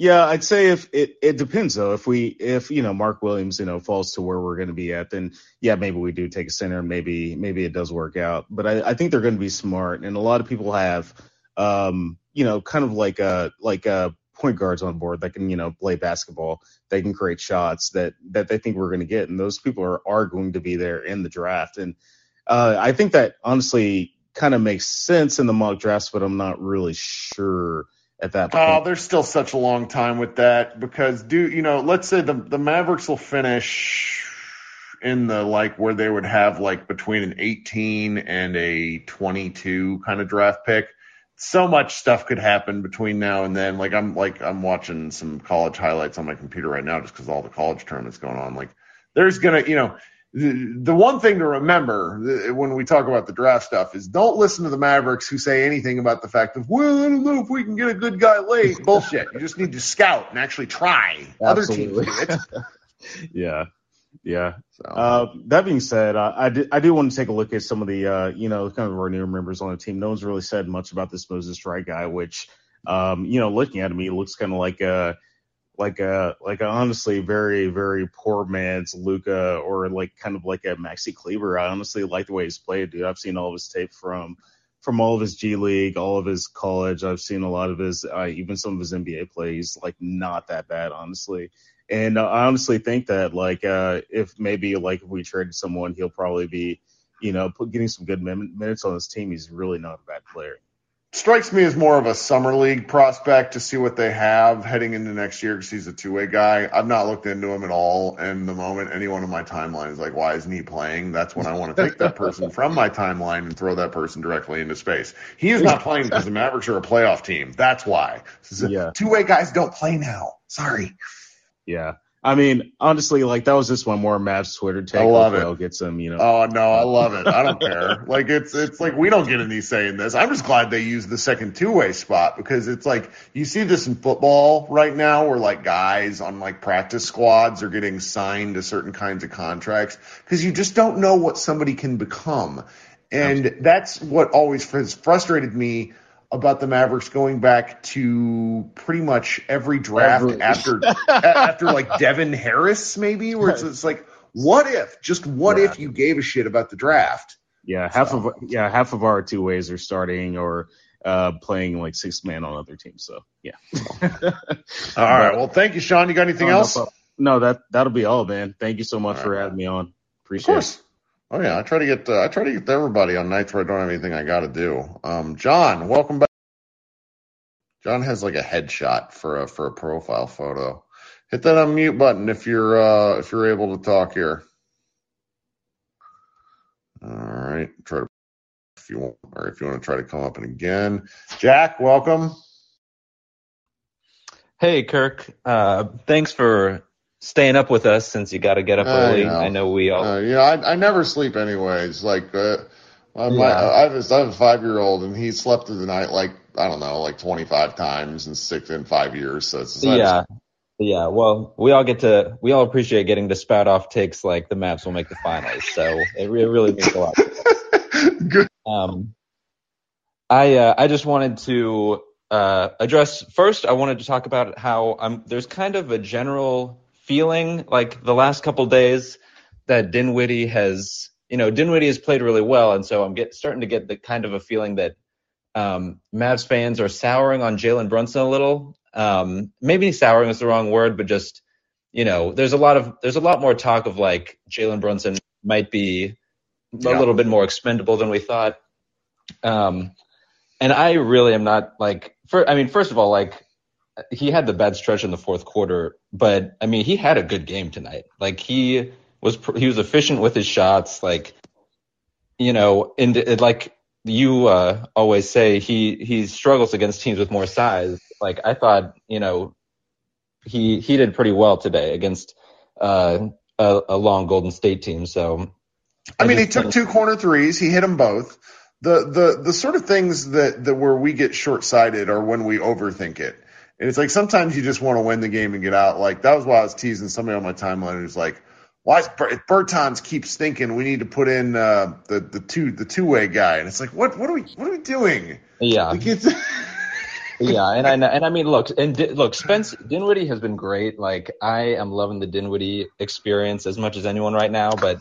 yeah, I'd say if it it depends though. If we if you know Mark Williams you know falls to where we're going to be at, then yeah, maybe we do take a center. Maybe maybe it does work out. But I, I think they're going to be smart, and a lot of people have um you know kind of like a like a point guards on board that can you know play basketball. They can create shots that that they think we're going to get, and those people are are going to be there in the draft. And uh, I think that honestly kind of makes sense in the mock drafts, but I'm not really sure at that point. Oh, there's still such a long time with that because do you know? Let's say the the Mavericks will finish in the like where they would have like between an 18 and a 22 kind of draft pick. So much stuff could happen between now and then. Like I'm like I'm watching some college highlights on my computer right now just because all the college tournaments going on. Like there's gonna you know the one thing to remember when we talk about the draft stuff is don't listen to the Mavericks who say anything about the fact of, well, I don't know if we can get a good guy late. Bullshit. You just need to scout and actually try. Absolutely. Other teams do it. yeah. Yeah. So. Uh, that being said, uh, I, do, I do want to take a look at some of the, uh, you know, kind of our newer members on the team. No one's really said much about this Moses Wright guy, which, um, you know, looking at him, he looks kind of like a, like a like a honestly very very poor man's Luka or like kind of like a Maxi Kleber. I honestly like the way he's played, dude. I've seen all of his tape from from all of his G League, all of his college. I've seen a lot of his uh, even some of his NBA plays. Like not that bad, honestly. And uh, I honestly think that like uh if maybe like if we traded someone, he'll probably be you know getting some good minutes on his team. He's really not a bad player strikes me as more of a summer league prospect to see what they have heading into next year because he's a two way guy. I've not looked into him at all. And the moment anyone on my timeline is like, why isn't he playing? That's when I want to take that person from my timeline and throw that person directly into space. He is not playing because the Mavericks are a playoff team. That's why. Yeah. Two way guys don't play now. Sorry. Yeah. I mean, honestly, like that was just one more Mavs Twitter take. I love it. I'll get some, you know. Oh no, I love it. I don't care. Like it's it's like we don't get any say in this. I'm just glad they use the second two way spot because it's like you see this in football right now where like guys on like practice squads are getting signed to certain kinds of contracts because you just don't know what somebody can become. And that's what always has frustrated me about the Mavericks going back to pretty much every draft every. after after like Devin Harris maybe where it's, it's like what if just what yeah. if you gave a shit about the draft yeah half so. of yeah half of our two ways are starting or uh, playing like six man on other teams so yeah all right well thank you Sean you got anything oh, else no that that'll be all man thank you so much all for right. having me on appreciate it Oh yeah, I try to get uh, I try to get everybody on nights where I don't have anything I got to do. Um, John, welcome back. John has like a headshot for a for a profile photo. Hit that unmute button if you're uh, if you're able to talk here. All right, try to if you want or if you want to try to come up and again. Jack, welcome. Hey, Kirk. Uh, thanks for staying up with us since you got to get up I early. know. I know we all. Uh, you know, I, I never sleep anyways. Like, uh, my, Yeah. I have a, I have a five year old and he slept through the night like I don't know, like twenty five times in six in five years. So it's yeah. Yeah. Well, we all get to, we all appreciate getting to spout off takes like the Mavs will make the finals. So it, it really means a lot. Good. Um, I, uh, I just wanted to, uh, address first, I wanted to talk about how I'm, there's kind of a general feeling like the last couple days that Dinwiddie has, you know, Dinwiddie has played really well. And so I'm get, starting to get the kind of a feeling that um, Mavs fans are souring on Jalen Brunson a little. Um, maybe souring is the wrong word, but just you know, there's a lot of there's a lot more talk of like Jalen Brunson might be a little bit more expendable than we thought. Um, and I really am not like, for I mean, first of all, like he had the bad stretch in the fourth quarter, but I mean, he had a good game tonight. Like he was he was efficient with his shots. Like you know, and it, like you uh, always say, he he struggles against teams with more size. Like I thought, you know, he he did pretty well today against uh, a, a long Golden State team. So I mean, he took two corner threes. He hit them both. The the the sort of things that that where we get short sighted are when we overthink it. And it's like sometimes you just want to win the game and get out. Like that was why I was teasing somebody on my timeline who's like, "Why is Ber- if Bertans keeps thinking we need to put in uh, the the two the two way guy?" And it's like, what what are we what are we doing? Yeah. Like yeah, and I and I mean, look, and Di- look, Spence Dinwiddie has been great. Like I am loving the Dinwiddie experience as much as anyone right now, but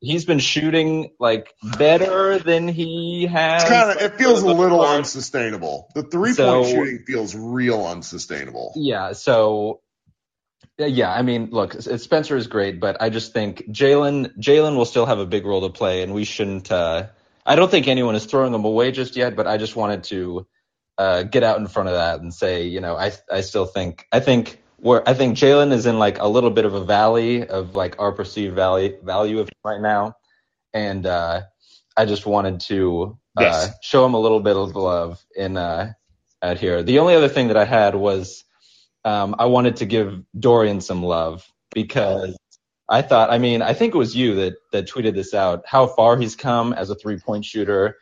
he's been shooting like better than he has. it's kind of it feels a little part. unsustainable. The three point So- shooting feels real unsustainable. Yeah, so yeah, I mean, look, Spencer is great, but I just think Jalen Jalen will still have a big role to play, and we shouldn't. Uh, I don't think anyone is throwing him away just yet, but I just wanted to uh, get out in front of that and say, you know, I I still think I think where I think Jalen is in like a little bit of a valley of like our perceived value value of him right now, and uh, I just wanted to uh, Yes. show him a little bit of love in uh, out here. The only other thing that I had was um, I wanted to give Dorian some love because I thought, I mean, I think it was you that that tweeted this out. How far he's come as a three point shooter.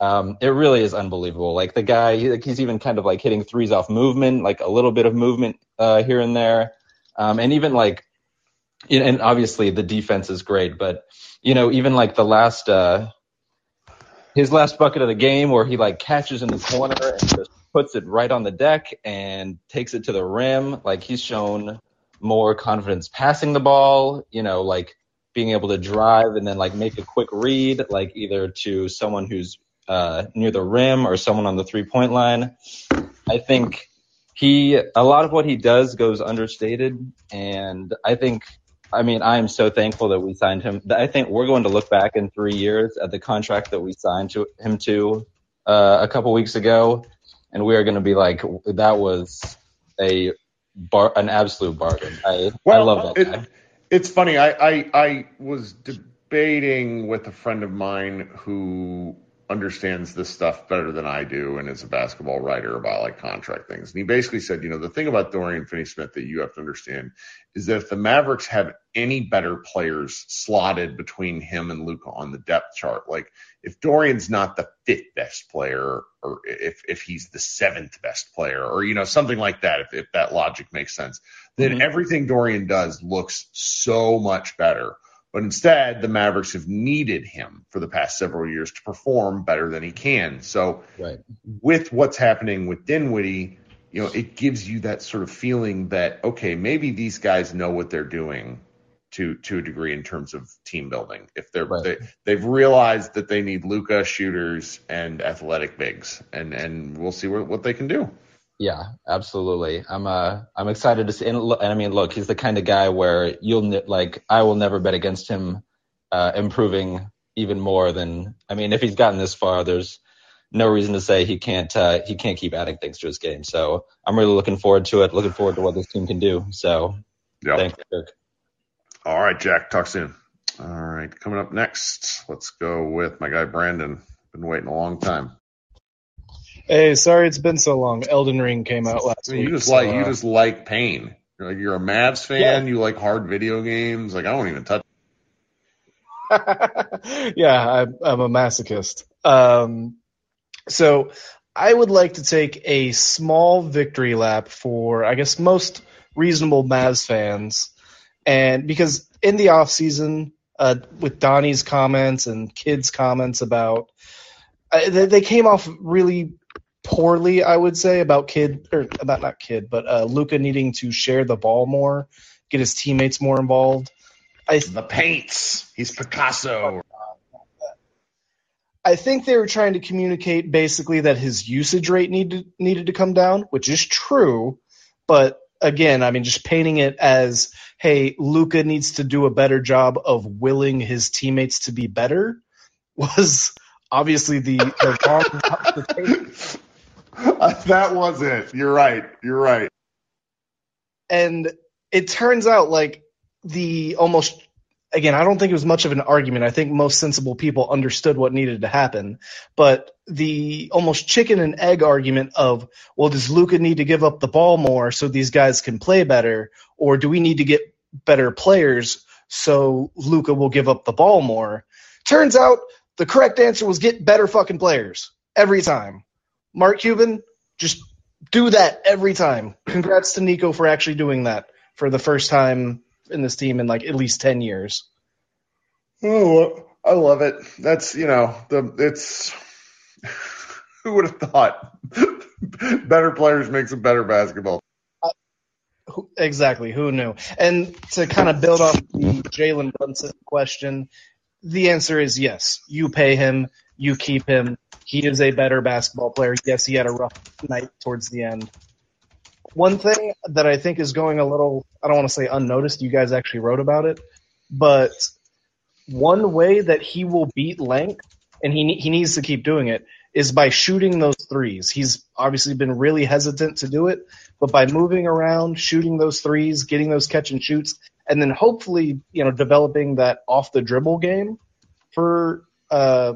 Um, it really is unbelievable. Like the guy, he, like he's even kind of like hitting threes off movement, like a little bit of movement uh, here and there, um, and even like, and obviously the defense is great, but you know, even like the last, uh, his last bucket of the game where he like catches in the corner and just puts it right on the deck and takes it to the rim. Like he's shown more confidence passing the ball, you know, like being able to drive and then like make a quick read, like either to someone who's uh, near the rim or someone on the three point line. I think he, a lot of what he does goes understated. And I think, I mean, I am so thankful that we signed him. I think we're going to look back in three years at the contract that we signed to him to uh, a couple weeks ago, and we are going to be like, that was a bar, an absolute bargain. I, I love that it- guy. It's funny. I, I I was debating with a friend of mine who understands this stuff better than I do and is a basketball writer about like contract things. And he basically said, you know, the thing about Dorian Finney-Smith that you have to understand is that if the Mavericks have any better players slotted between him and Luka on the depth chart, like if Dorian's not the fifth best player or if if he's the seventh best player or you know something like that, if, if that logic makes sense, then Mhm. everything Dorian does looks so much better. But instead, the Mavericks have needed him for the past several years to perform better than he can. So Right. with what's happening with Dinwiddie, you know, it gives you that sort of feeling that okay, maybe these guys know what they're doing to to a degree in terms of team building. If they're they, they've realized that they need Luka shooters and athletic bigs, and and we'll see what what they can do. Yeah, absolutely. I'm uh I'm excited to see. And, and I mean, look, he's the kind of guy where you'll like I will never bet against him uh improving even more than. I mean, if he's gotten this far, there's no reason to say he can't uh he can't keep adding things to his game. So I'm really looking forward to it. Looking forward to what this team can do. So Yep. thanks, Kirk. All right, Jack. Talk soon. All right, coming up next, let's go with my guy Brandon. Been waiting a long time. Hey, sorry it's been so long. Elden Ring came out last I mean, week. you just so, like you uh, just like pain. You're like you're a Mavs fan. You like hard video games. Like I don't even touch. yeah, I'm, I'm a masochist. Um, so I would like to take a small victory lap for, I guess, most reasonable Mavs fans, and because in the off season, uh, with Donnie's comments and Kidd's comments about, uh, they, they came off really poorly, I would say, about Kidd or about not Kidd, but uh, Luka needing to share the ball more, get his teammates more involved. I, the paints. He's Picasso. I think they were trying to communicate basically that his usage rate needed needed to come down, which is true. But again, I mean, just painting it as, hey, Luka needs to do a better job of willing his teammates to be better was obviously the, the wrong that was it. You're right. You're right. and it turns out like the almost again i don't think it was much of an argument i think most sensible people understood what needed to happen but the almost chicken and egg argument of well does luka need to give up the ball more so these guys can play better or do we need to get better players so luka will give up the ball more turns out the correct answer was get better fucking players every time mark cuban just do that every time congrats to nico for actually doing that for the first time in this team in like at least 10 years. Oh, I love it. That's you know the it's. Who would have thought? better players makes a better basketball. Uh, who- Exactly. Who knew? And to kind of build off the Jalen Brunson question, the answer is yes. You pay him, you keep him. He is a better basketball player. Yes, he had a rough night towards the end. One thing that I think is going a little, I don't want to say unnoticed, you guys actually wrote about it, but one way that he will beat length, and he he needs to keep doing it, is by shooting those threes. He's obviously been really hesitant to do it, but by moving around, shooting those threes, getting those catch and shoots, and then hopefully you know developing that off the dribble game for uh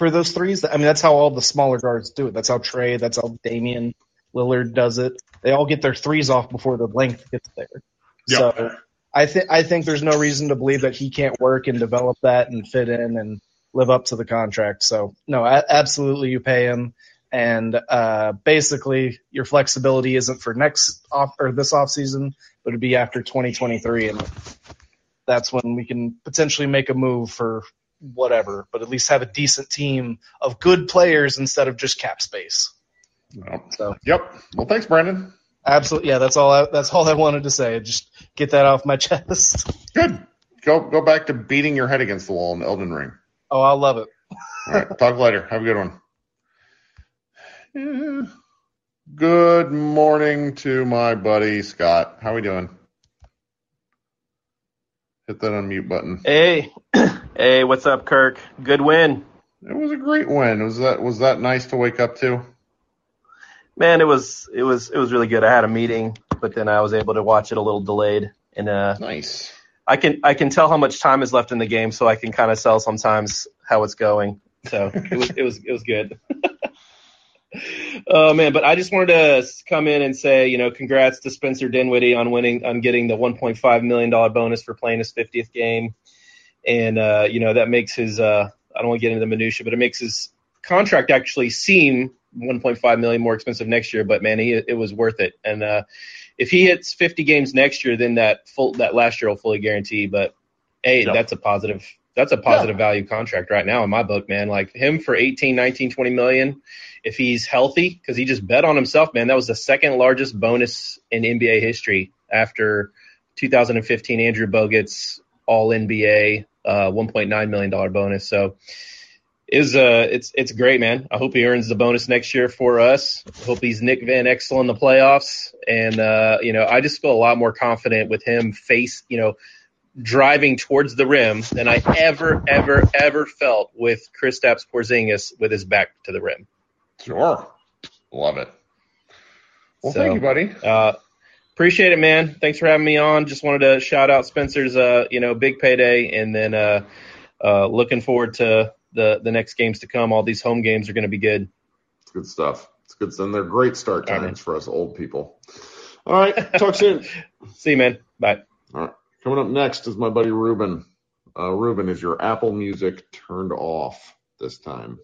for those threes. I mean that's how all the smaller guards do it. That's how Trey, that's how Damian Lillard does it. They all get their threes off before the length gets there. So I think I think there's no reason to believe that he can't work and develop that and fit in and live up to the contract. So no, a- absolutely you pay him. And uh, basically, your flexibility isn't for next off or this off season, but it'd be after 2023, and that's when we can potentially make a move for whatever. But at least have a decent team of good players instead of just cap space. So Yep. Well, thanks, Brandon. absolutely, yeah, that's all. I, that's all I wanted to say. Just get that off my chest. Good. Go go back to beating your head against the wall in Elden Ring. Oh, I love it. All right. talk later. Have a good one. Yeah. Good morning to my buddy Scott. How are we doing? Hit that unmute button. Hey, hey, what's up, Kirk? Good win. It was a great win. Was that was that nice to wake up to? Man, it was it was it was really good. I had a meeting, but then I was able to watch it a little delayed. And uh nice. I can I can tell how much time is left in the game, so I can kind of tell sometimes how it's going. So it was it was it was good. oh man, but I just wanted to come in and say, you know, congrats to Spencer Dinwiddie on winning on getting the 1.5 million dollar bonus for playing his 50th game, and uh, you know that makes his uh, I don't want to get into the minutia, but it makes his contract actually seem 1.5 million more expensive next year. But man, he it was worth it, and uh, if he hits 50 games next year, then that full that last year will fully guarantee. But hey, Yep. that's a positive. That's a positive value contract right now in my book, man. Like him for 18, 19, 20 million, if he's healthy, because he just bet on himself, man. That was the second largest bonus in NBA history after 2015 Andrew Bogut's All NBA uh, 1.9 million dollar bonus. So is uh it's it's great, man. I hope he earns the bonus next year for us. I hope he's Nick Van Exel in the playoffs, and uh, you know I just feel a lot more confident with him face you know driving towards the rim than I ever ever ever felt with Kristaps Porzingis with his back to the rim. Sure. Love it. Well, So, thank you, buddy. Uh, appreciate it, man. Thanks for having me on. Just wanted to shout out Spencer's, uh, you know, big payday, and then uh, uh, looking forward to the the next games to come. All these home games are going to be good. It's good stuff. It's good. And they're great start All right, times for us old people. All right. Talk soon. See you, man. Bye. All right. Coming up next is my buddy Ruben. Uh, Ruben, is your Apple Music turned off this time?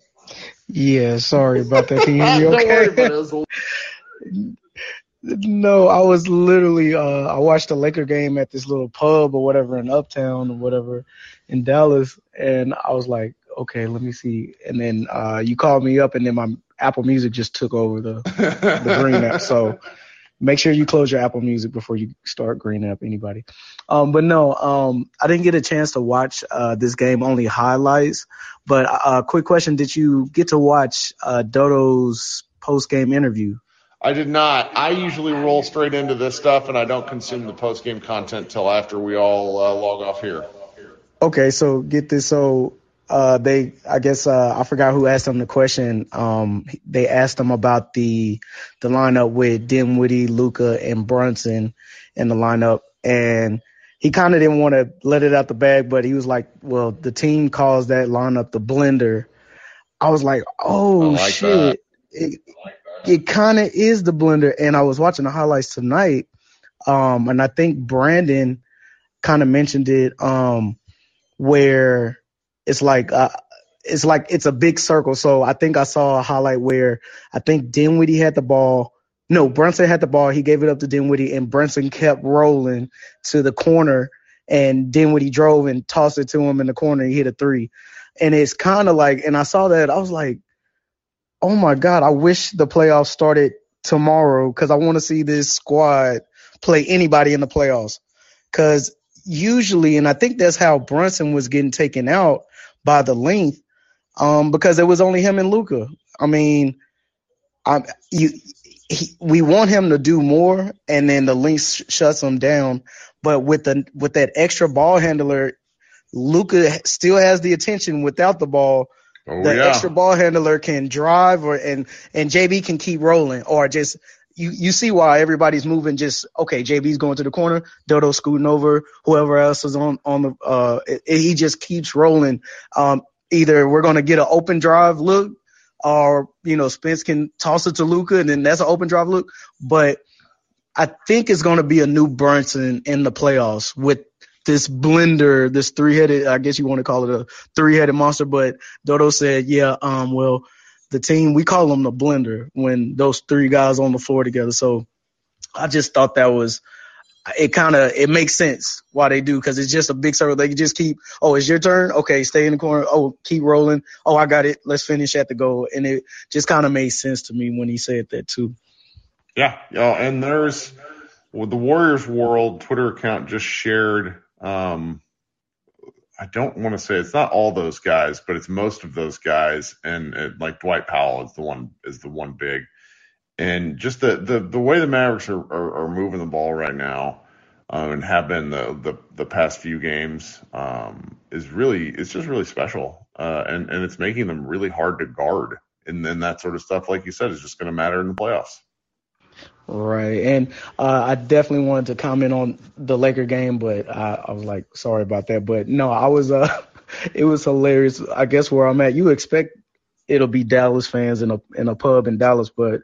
Yeah, sorry about that. Can you hear me Don't okay? No, I was literally uh I watched a Laker game at this little pub or whatever in Uptown or whatever in Dallas and I was like, okay, let me see. And then uh you called me up and then my Apple Music just took over the the Green app. So make sure you close your Apple Music before you start Green app anybody. Um but no, um I didn't get a chance to watch uh this game, only highlights. But uh quick question, did you get to watch uh Dodo's post game interview? I did not. I usually roll straight into this stuff, and I don't consume the post game content till after we all uh, log off here. Okay, so get this. So uh, they, I guess, uh, I forgot who asked them the question. Um, they asked them about the the lineup with Dinwiddie, Luka, and Brunson in the lineup, and he kind of didn't want to let it out the bag, but he was like, "Well, the team calls that lineup the blender." I was like, "Oh I like shit!" It, it kind of is the blender, and I was watching the highlights tonight, um, and I think Brandon kind of mentioned it. Um, where it's like uh, it's like it's a big circle. So I think I saw a highlight where I think Dinwiddie had the ball. No, Brunson had the ball. He gave it up to Dinwiddie, and Brunson kept rolling to the corner, and Dinwiddie drove and tossed it to him in the corner. He hit a three, and it's kind of like, and I saw that I was like, oh my god, I wish the playoffs started tomorrow because I want to see this squad play anybody in the playoffs. Because usually, and I think that's how Brunson was getting taken out by the length, um, because it was only him and Luka. I mean, I you he, we want him to do more, and then the length sh- shuts him down. But with the with that extra ball handler, Luka still has the attention without the ball. Oh, the yeah. extra ball handler can drive, or and and JB can keep rolling, or just you you see why everybody's moving. Just okay, JB's going to the corner, Dodo scooting over, whoever else is on on the uh, it, it- he just keeps rolling. Um, either we're gonna get an open drive look, or you know Spence can toss it to Luka, and then that's an open drive look. But I think it's going to be a new Brunson in the playoffs with this blender, this three-headed, I guess you want to call it a three-headed monster. But Dodo said, yeah, um, well, the team, we call them the blender when those three guys on the floor together. So I just thought that was, it kind of, it makes sense why they do because it's just a big circle. They just keep, oh, it's your turn. Okay, stay in the corner. Oh, keep rolling. Oh, I got it. Let's finish at the goal. And it just kind of made sense to me when he said that too. Yeah, yeah, and there's well, the Warriors World Twitter account just shared. Um, I don't want to say it's not all those guys, but it's most of those guys, and it, like Dwight Powell is the one is the one big, and just the the, the way the Mavericks are, are, are moving the ball right now, um, and have been the, the the past few games, um, is really it's just really special, uh, and and it's making them really hard to guard, and then that sort of stuff, like you said, is just going to matter in the playoffs. Right. And uh, I definitely wanted to comment on the Laker game, but I, I was like, sorry about that. But no, I was, uh, it was hilarious. I guess where I'm at, you expect it'll be Dallas fans in a, in a pub in Dallas, but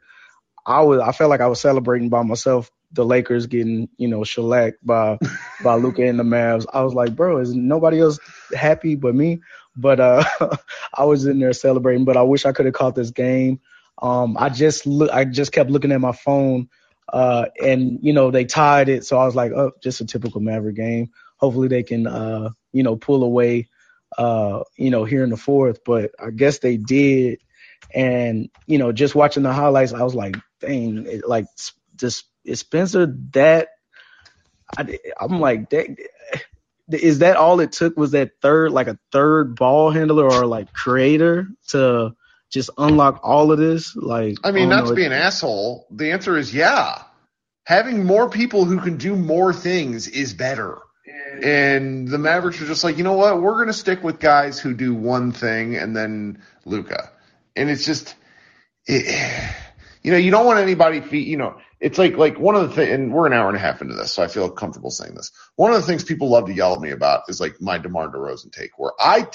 I was, I felt like I was celebrating by myself. The Lakers getting, you know, shellacked by, by Luka and the Mavs. I was like, bro, is nobody else happy but me? But, uh, I was in there celebrating, but I wish I could have caught this game. Um, I just look, I just kept looking at my phone, uh, and you know they tied it, so I was like, oh, just a typical Maverick game. Hopefully they can, uh, you know, pull away, uh, you know, here in the fourth. But I guess they did, and you know, just watching the highlights, I was like, dang, it, like just is Spencer that? I, I'm like, that, is that all it took? Was that third, like a third ball handler or like creator to just unlock all of this? Like, I mean, don't not to be an asshole, the answer is yeah. Having more people who can do more things is better. And the Mavericks are just like, you know what? We're going to stick with guys who do one thing and then Luka. And it's just, it, you know, you don't want anybody, you know, it's like, like one of the things, and we're an hour and a half into this, so I feel comfortable saying this. One of the things people love to yell at me about is like my DeMar DeRozan take, where I,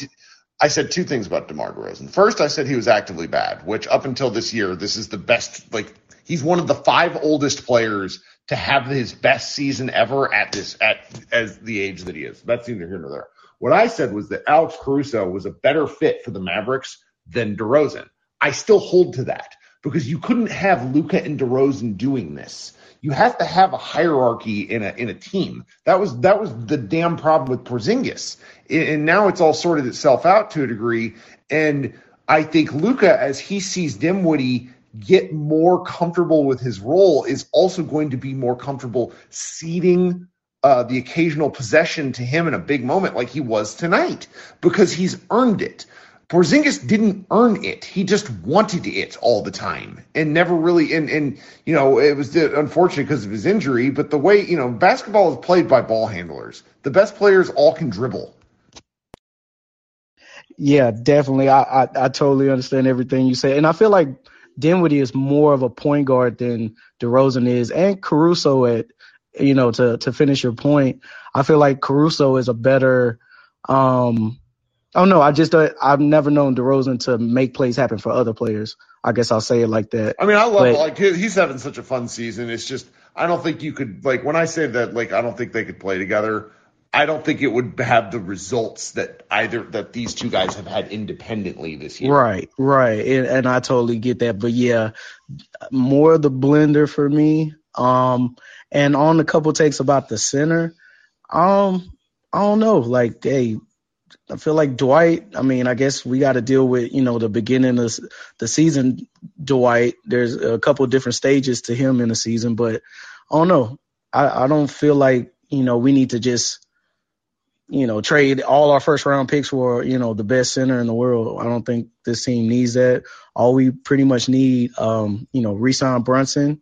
I said two things about DeMar DeRozan. First, I said he was actively bad, which up until this year, this is the best. Like he's one of the five oldest players to have his best season ever at this at as the age that he is. That's neither here nor there. What I said was that Alex Caruso was a better fit for the Mavericks than DeRozan. I still hold to that because you couldn't have Luka and DeRozan doing this. You have to have a hierarchy in a in a team. That was that was the damn problem with Porzingis, and now it's all sorted itself out to a degree. And I think Luka, as he sees Dinwiddie get more comfortable with his role, is also going to be more comfortable ceding uh, the occasional possession to him in a big moment, like he was tonight, because he's earned it. Porzingis didn't earn it. He just wanted it all the time and never really, and, and, you know, it was unfortunate because of his injury, but the way, you know, basketball is played by ball handlers. The best players all can dribble. Yeah, definitely. I, I, I totally understand everything you say. And I feel like Dinwiddie is more of a point guard than DeRozan is and Caruso at, you know, to, to finish your point. I feel like Caruso is a better, um, Oh no, I just uh, I've never known DeRozan to make plays happen for other players. I guess I'll say it like that. I mean, I love But- like he's having such a fun season. It's just I don't think you could like when I say that like I don't think they could play together. I don't think it would have the results that either that these two guys have had independently this year. Right, right, and, and I totally get that. But yeah, more the blender for me. Um, and on a couple takes about the center, um, I don't know. Like, hey, I feel like Dwight. I mean, I guess we got to deal with you know the beginning of the season. Dwight, there's a couple different stages to him in the season, but I don't know. I, I don't feel like you know we need to just you know, trade all our first round picks for, you know, the best center in the world. I don't think this team needs that. All we pretty much need, um, you know, resign Brunson.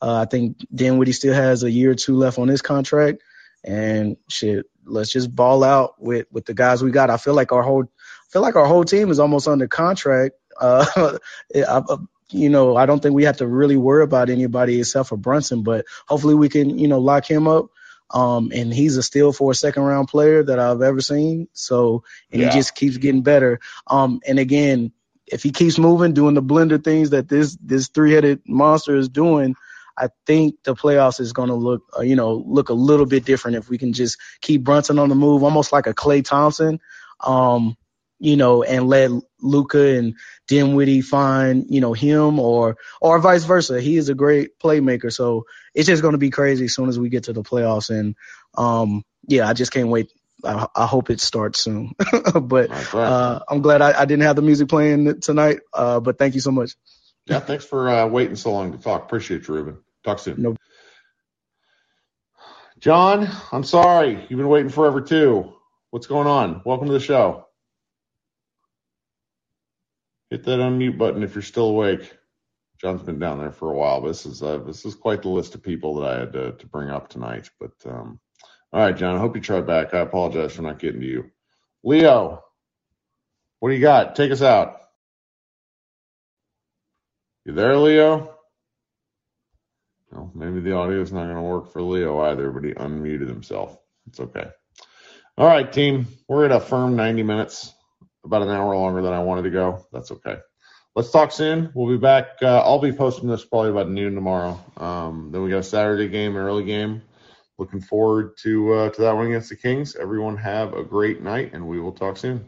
Uh, I think Dinwiddie still has a year or two left on his contract. And shit, let's just ball out with, with the guys we got. I feel like our whole, I feel like our whole team is almost under contract. Uh, I, you know, I don't think we have to really worry about anybody except for Brunson, but hopefully we can, you know, lock him up. Um, and he's a steal for a second round player that I've ever seen. So, and Yeah. he just keeps getting better. Um, and again, if he keeps moving, doing the blender things that this, this three headed monster is doing, I think the playoffs is going to look, uh, you know, look a little bit different if we can just keep Brunson on the move, almost like a Klay Thompson. Um, you know, and let Luka and Dinwiddie find, you know, him or or vice versa. He is a great playmaker, so it's just going to be crazy as soon as we get to the playoffs. And um, yeah, I just can't wait. I, I hope it starts soon. but uh, I'm glad I, I didn't have the music playing tonight. Uh, but thank you so much. Yeah, thanks for uh, waiting so long to talk. Appreciate you, Ruben. Talk soon. No. John, I'm sorry. You've been waiting forever too. What's going on? Welcome to the show. Hit that unmute button if you're still awake. John's been down there for a while. This is uh, this is quite the list of people that I had to, to bring up tonight. But um, all right, John. I hope you try back. I apologize for not getting to you. Leo, what do you got? Take us out. You there, Leo? Well, maybe the audio is not going to work for Leo either, but he unmuted himself. It's okay. All right, team. We're at a firm 90 minutes, about an hour longer than I wanted to go. That's okay. Let's talk soon. We'll be back. Uh, I'll be posting this probably about noon tomorrow. Um, then we got a Saturday game, early game. Looking forward to uh, to that one against the Kings. Everyone have a great night, and we will talk soon.